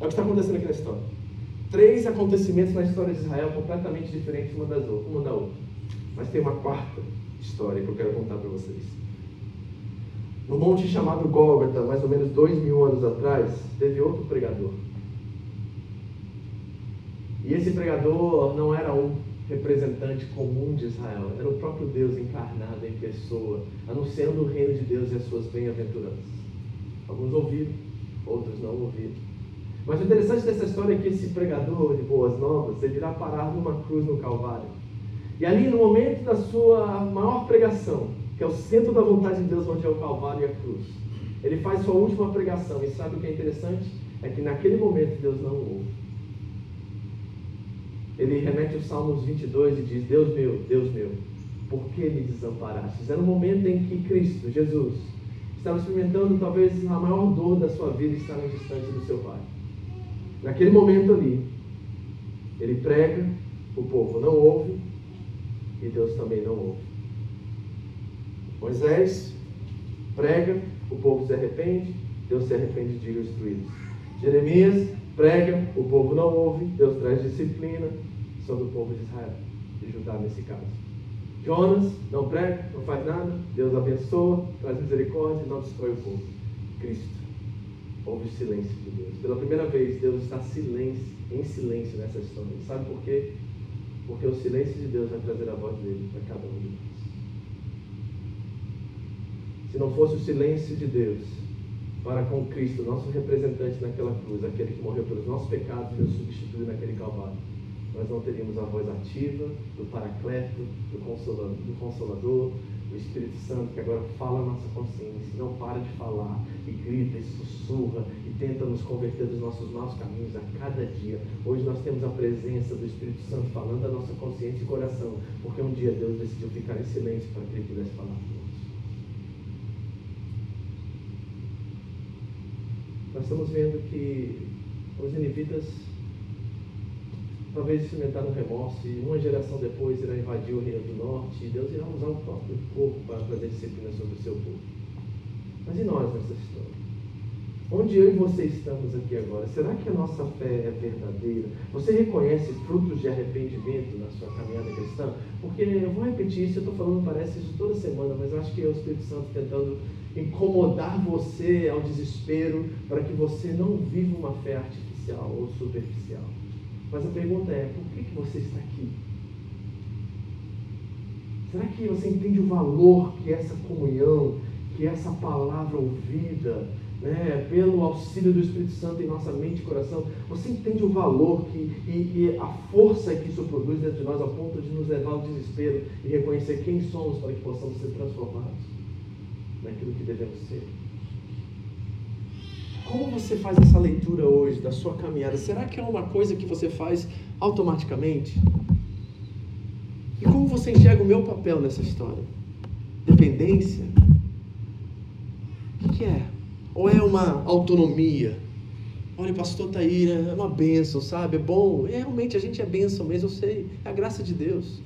É o que está acontecendo aqui na história. Três acontecimentos na história de Israel completamente diferentes uma, das, uma da outra. Mas tem uma quarta história que eu quero contar para vocês. No monte chamado Gólgota, mais ou menos dois mil anos atrás, teve outro pregador. E esse pregador não era um representante comum de Israel, era o próprio Deus encarnado em pessoa, anunciando o reino de Deus e as suas bem-aventuranças. Alguns ouviram, outros não ouviram. Mas o interessante dessa história é que esse pregador de boas novas, ele irá parar numa cruz no Calvário. E ali, no momento da sua maior pregação, que é o centro da vontade de Deus, onde é o Calvário e a cruz, ele faz sua última pregação. E sabe o que é interessante? É que naquele momento Deus não ouve ele remete aos Salmos 22 e diz: Deus meu, Deus meu, por que me desamparaste? Era um momento em que Cristo, Jesus, estava experimentando talvez a maior dor da sua vida estar na distância do seu Pai. Naquele momento ali, ele prega, o povo não ouve e Deus também não ouve. Moisés prega, o povo se arrepende, Deus se arrepende de destruí-los. Jeremias prega, o povo não ouve, Deus traz disciplina sobre o povo de Israel, de Judá nesse caso. Jonas não prega, não faz nada, Deus abençoa, traz misericórdia e não destrói o povo. Cristo. Houve silêncio de Deus. Pela primeira vez, Deus está silêncio, em silêncio nessa história. Sabe por quê? Porque o silêncio de Deus vai trazer a voz dele para cada um de nós. Se não fosse o silêncio de Deus, para com Cristo, nosso representante naquela cruz, aquele que morreu pelos nossos pecados e nos substituiu naquele calvário. Nós não teríamos a voz ativa do Paracleto, do do, Consolador, do Espírito Santo, que agora fala a nossa consciência, não para de falar, e grita, e sussurra, e tenta nos converter dos nossos maus caminhos a cada dia. Hoje nós temos a presença do Espírito Santo falando a nossa consciência e coração, porque um dia Deus decidiu ficar em silêncio para que Ele pudesse falar. nós estamos vendo que os ninivitas talvez experimentaram remorso e uma geração depois irá invadir o reino do norte e Deus irá usar o próprio corpo para trazer disciplina sobre o seu povo. Mas e nós nessa história? Onde eu e você estamos aqui agora? Será que a nossa fé é verdadeira? Você reconhece frutos de arrependimento na sua caminhada cristã? Porque eu vou repetir isso, eu estou falando, parece isso toda semana, mas acho que é o Espírito Santo tentando incomodar você ao desespero para que você não viva uma fé artificial ou superficial. Mas a pergunta é: por que, que você está aqui? Será que você entende o valor que essa comunhão, que essa palavra ouvida, né, pelo auxílio do Espírito Santo em nossa mente e coração, você entende o valor que, e, e, a força que isso produz dentro de nós, a ponto de nos levar ao desespero e reconhecer quem somos para que possamos ser transformados naquilo que devemos ser? Como você faz essa leitura hoje da sua caminhada? Será que é uma coisa que você faz automaticamente? E como você enxerga o meu papel nessa história? Dependência? O que é? Ou é uma autonomia? Olha, pastor Taíra, é uma bênção, sabe? É bom. É, realmente a gente é bênção mesmo, eu sei. É a graça de Deus.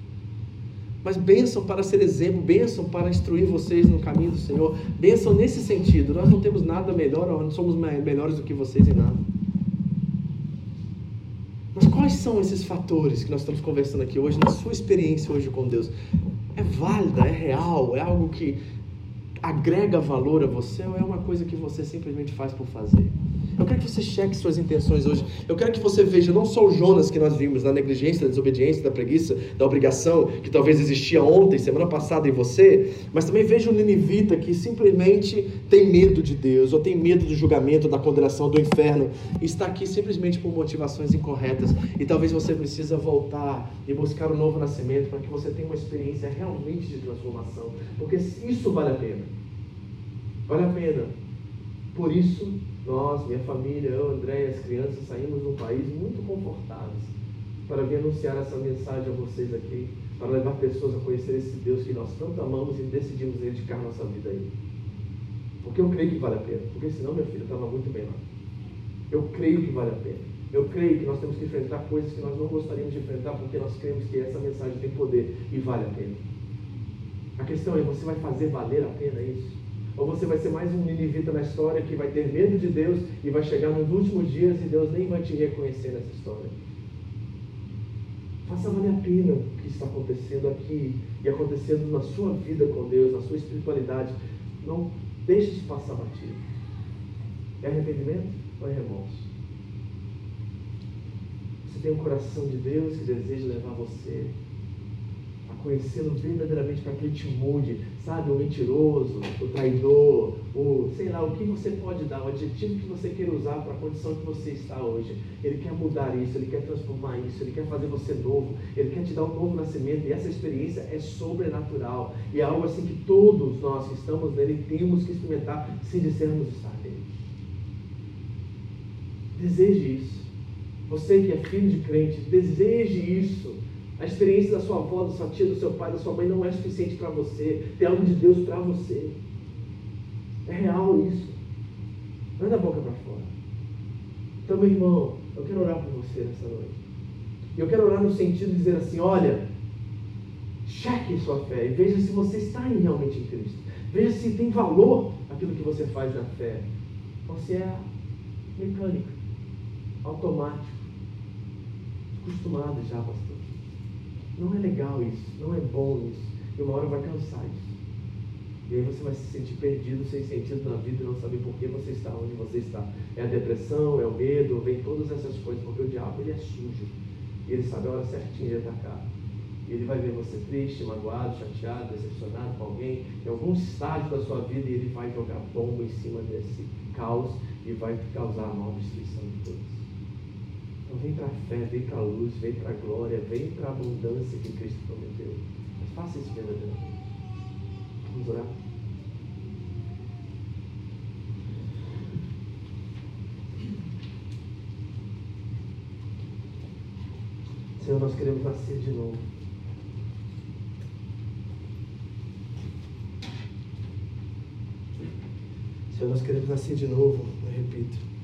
Mas bênção para ser exemplo, bênção para instruir vocês no caminho do Senhor. Bênção nesse sentido. Nós não temos nada melhor, não somos melhores do que vocês em nada. Mas quais são esses fatores que nós estamos conversando aqui hoje, na sua experiência hoje com Deus? É válida, é real, é algo que agrega valor a você ou é uma coisa que você simplesmente faz por fazer? Eu quero que você cheque suas intenções hoje. Eu quero que você veja não só o Jonas que nós vimos na negligência, da desobediência, da preguiça, da obrigação, que talvez existia ontem, semana passada em você, mas também veja o ninivita que simplesmente tem medo de Deus, ou tem medo do julgamento, da condenação, do inferno, e está aqui simplesmente por motivações incorretas. E talvez você precisa voltar e buscar um novo nascimento para que você tenha uma experiência realmente de transformação, porque isso vale a pena. Vale a pena. Por isso, nós, minha família, eu, André e as crianças saímos de um país muito confortáveis para vir anunciar essa mensagem a vocês aqui, para levar pessoas a conhecer esse Deus que nós tanto amamos e decidimos dedicar nossa vida a Ele. Porque eu creio que vale a pena. Porque senão, minha filha, estava muito bem lá. Eu creio que vale a pena. Eu creio que nós temos que enfrentar coisas que nós não gostaríamos de enfrentar porque nós cremos que essa mensagem tem poder e vale a pena. A questão é, você vai fazer valer a pena isso? Ou você vai ser mais um ninivita na história que vai ter medo de Deus e vai chegar nos últimos dias e Deus nem vai te reconhecer nessa história. Faça valer a pena o que está acontecendo aqui e acontecendo na sua vida com Deus, na sua espiritualidade. Não deixe de passar batido. É arrependimento ou é remorso? Você tem um coração de Deus que deseja levar você conhecê-lo verdadeiramente para que ele te mude, sabe? O mentiroso, o traidor, o sei lá, o que você pode dar, o adjetivo que você quer usar para a condição que você está hoje. Ele quer mudar isso, ele quer transformar isso, ele quer fazer você novo, ele quer te dar um novo nascimento e essa experiência é sobrenatural e é algo assim que todos nós que estamos nele temos que experimentar se dissermos estar nele. Deseje isso. Você que é filho de crente, deseje isso. A experiência da sua avó, da sua tia, do seu pai, da sua mãe não é suficiente para você. Tem algo de Deus para você. É real isso. Anda a boca para fora. Então, meu irmão, eu quero orar por você nessa noite. Eu quero orar no sentido de dizer assim: olha, cheque sua fé e veja se você está realmente em Cristo. Veja se tem valor aquilo que você faz na fé. Você é mecânico, automático, acostumado já, pastor. Não é legal isso, não é bom isso. E uma hora vai cansar isso. E aí você vai se sentir perdido, sem sentido na vida não saber por que você está onde você está. É a depressão, é o medo, vem todas essas coisas, porque o diabo ele é sujo. E ele sabe a hora certinha de atacar. E ele vai ver você triste, magoado, chateado, decepcionado com alguém, em algum estágio da sua vida, e ele vai jogar bomba em cima desse caos e vai causar a maior destruição de todos. Então vem para a fé, vem para a luz, vem para a glória, vem para a abundância que Cristo prometeu. Mas faça isso verdadeiramente. Vamos orar? Senhor, nós queremos nascer de novo. Senhor, nós queremos nascer de novo, eu repito.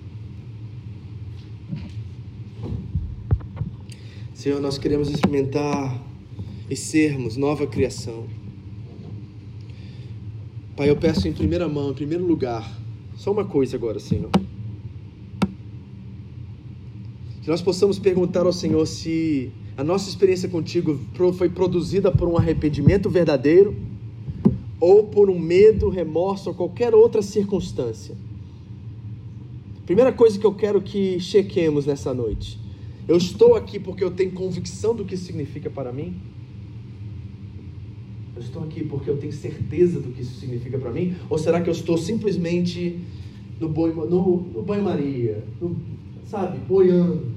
Senhor, nós queremos experimentar e sermos nova criação. Pai, eu peço em primeira mão, em primeiro lugar, só uma coisa agora, Senhor. Que nós possamos perguntar ao Senhor se a nossa experiência contigo foi produzida por um arrependimento verdadeiro ou por um medo, remorso ou qualquer outra circunstância. Primeira coisa que eu quero que chequemos nessa noite eu estou aqui porque eu tenho convicção do que significa para mim? Eu estou aqui porque eu tenho certeza do que isso significa para mim? Ou será que eu estou simplesmente no, boi, no, no banho-maria, sabe, boiando?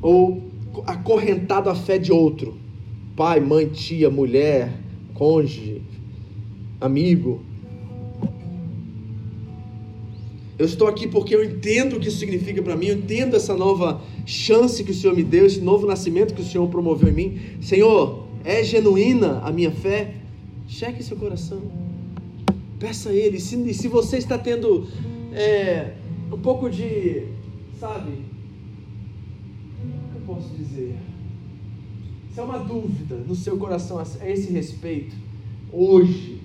Ou acorrentado à fé de outro? Pai, mãe, tia, mulher, cônjuge, amigo. Eu estou aqui porque eu entendo o que isso significa para mim, eu entendo essa nova chance que o Senhor me deu, esse novo nascimento que o Senhor promoveu em mim. Senhor, é genuína a minha fé? Cheque seu coração. Peça a Ele. Se, se você está tendo é, um pouco de, sabe, o que eu posso dizer? Se há uma dúvida no seu coração a esse respeito, hoje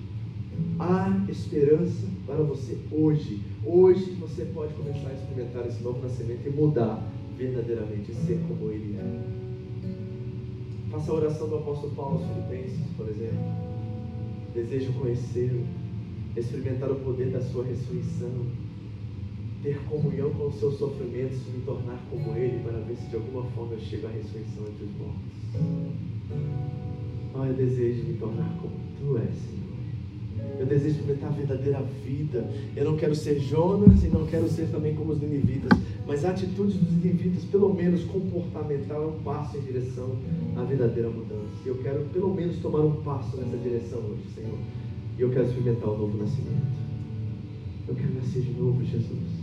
há esperança para você. Hoje, hoje você pode começar a experimentar esse novo nascimento e mudar verdadeiramente, ser como Ele é. Faça a oração do apóstolo Paulo aos Filipenses, por exemplo. Desejo conhecê-lo, experimentar o poder da sua ressurreição, ter comunhão com os seus sofrimentos, me tornar como Ele, para ver se de alguma forma eu chego à ressurreição entre os mortos. Oh, eu desejo me tornar como Tu és, Senhor. Eu desejo experimentar a verdadeira vida. Eu não quero ser Jonas e não quero ser também como os ninivitas. Mas a atitude dos ninivitas, pelo menos comportamental, é um passo em direção à verdadeira mudança. E eu quero pelo menos tomar um passo nessa direção hoje, Senhor. E eu quero experimentar o novo nascimento. Eu quero nascer de novo, Jesus.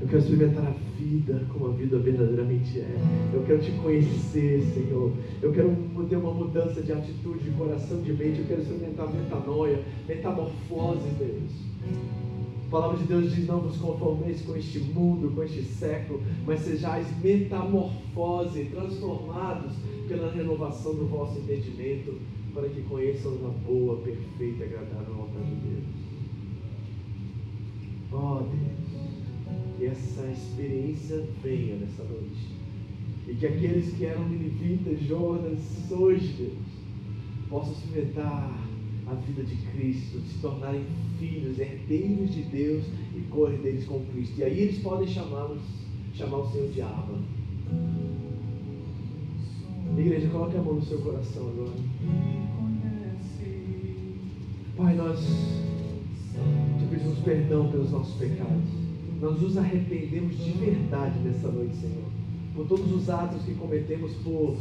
Eu quero experimentar a vida como a vida verdadeiramente é. Eu quero te conhecer, Senhor. Eu quero ter uma mudança de atitude, de coração, de mente. Eu quero experimentar metanoia, metamorfose, Deus. A palavra de Deus diz: Não vos conformeis com este mundo, com este século, mas sejais metamorfose, transformados pela renovação do vosso entendimento, para que conheçam a boa, perfeita agradável vontade de Deus. Oh, Deus que essa experiência venha nessa noite. E que aqueles que eram ninivitas, Jonas, hoje, Deus, possam experimentar a vida de Cristo, se tornarem filhos, herdeiros de Deus e co-herdeiros com Cristo. E aí eles podem chamá-los, chamar o Senhor de Abba. Igreja, coloque a mão no seu coração agora. Pai, nós te pedimos perdão pelos nossos pecados nós nos arrependemos de verdade nessa noite, Senhor, por todos os atos que cometemos por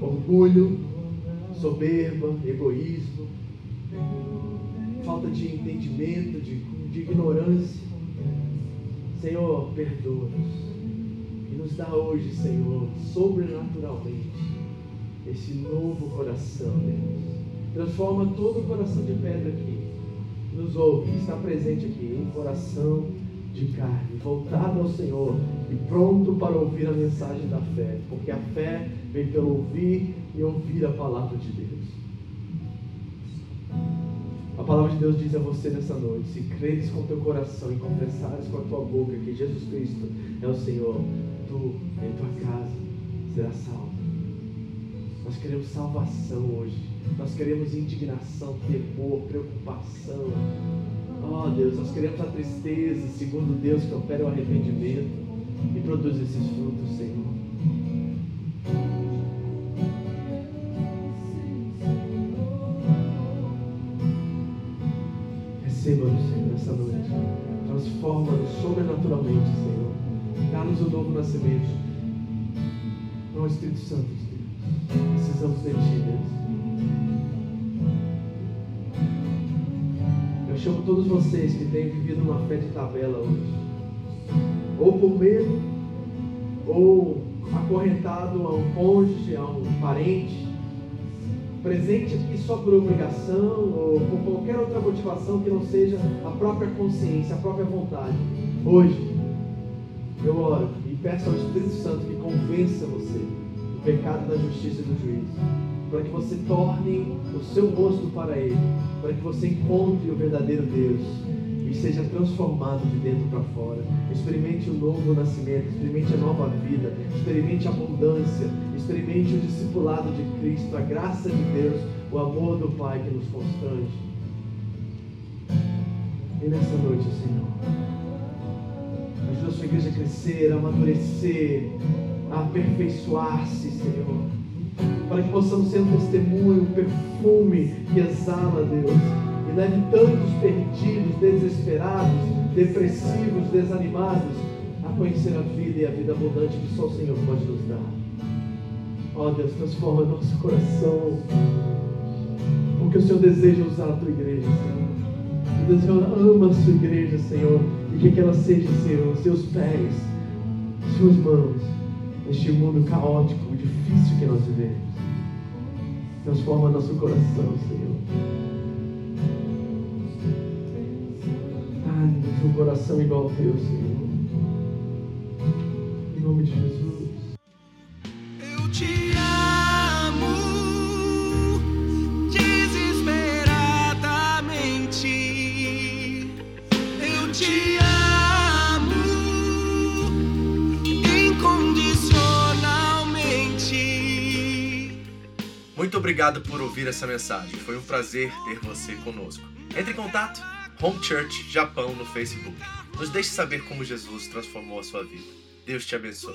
orgulho, soberba, egoísmo, falta de entendimento, de, de ignorância. Senhor, perdoa-nos e nos dá hoje, Senhor, sobrenaturalmente, esse novo coração, Deus. Transforma todo o coração de pedra aqui. Nos ouve, está presente aqui, em coração de carne, voltado ao Senhor e pronto para ouvir a mensagem da fé, porque a fé vem pelo ouvir e ouvir a palavra de Deus. A palavra de Deus diz a você nessa noite: se creres com teu coração e confessares com a tua boca que Jesus Cristo é o Senhor, tu em tua casa serás salvo. Nós queremos salvação hoje. Nós queremos indignação, temor, preocupação, Oh Deus, nós queremos a tristeza, segundo Deus que opera o arrependimento e produz esses frutos, Senhor. Receba-nos, Senhor, nessa noite. Transforma-nos sobrenaturalmente, Senhor. Dá-nos o um novo nascimento. Não, Espírito Santo de Deus. Precisamos de Ti, Deus. Chamo todos vocês que têm vivido uma fé de tabela hoje, ou por medo, ou acorrentado a um cônjuge, a um parente, presente aqui só por obrigação ou por qualquer outra motivação que não seja a própria consciência, a própria vontade. Hoje, eu oro e peço ao Espírito Santo que convença você do pecado, da justiça e do juízo para que você torne o seu rosto para Ele, para que você encontre o verdadeiro Deus e seja transformado de dentro para fora. Experimente o novo nascimento, experimente a nova vida, experimente a abundância, experimente o discipulado de Cristo, a graça de Deus, o amor do Pai que nos constrange. E nessa noite, Senhor, ajuda a sua igreja a crescer, a amadurecer, a aperfeiçoar-se, Senhor para que possamos ser um testemunho, um perfume que exala, Deus, e leve tantos perdidos, desesperados, depressivos, desanimados a conhecer a vida e a vida abundante que só o Senhor pode nos dar. Ó Deus, transforma nosso coração, porque o Senhor deseja usar a tua igreja, Senhor. O Senhor ama a sua igreja, Senhor, e que ela seja, Senhor, seus pés, suas mãos, neste mundo caótico, difícil que nós vivemos. Transforma nosso coração, Senhor. Ah, um coração igual ao teu, Senhor. Em nome de Jesus. Muito obrigado por ouvir essa mensagem. Foi um prazer ter você conosco. Entre em contato Home Church Japão no Facebook. Nos deixe saber como Jesus transformou a sua vida. Deus te abençoe.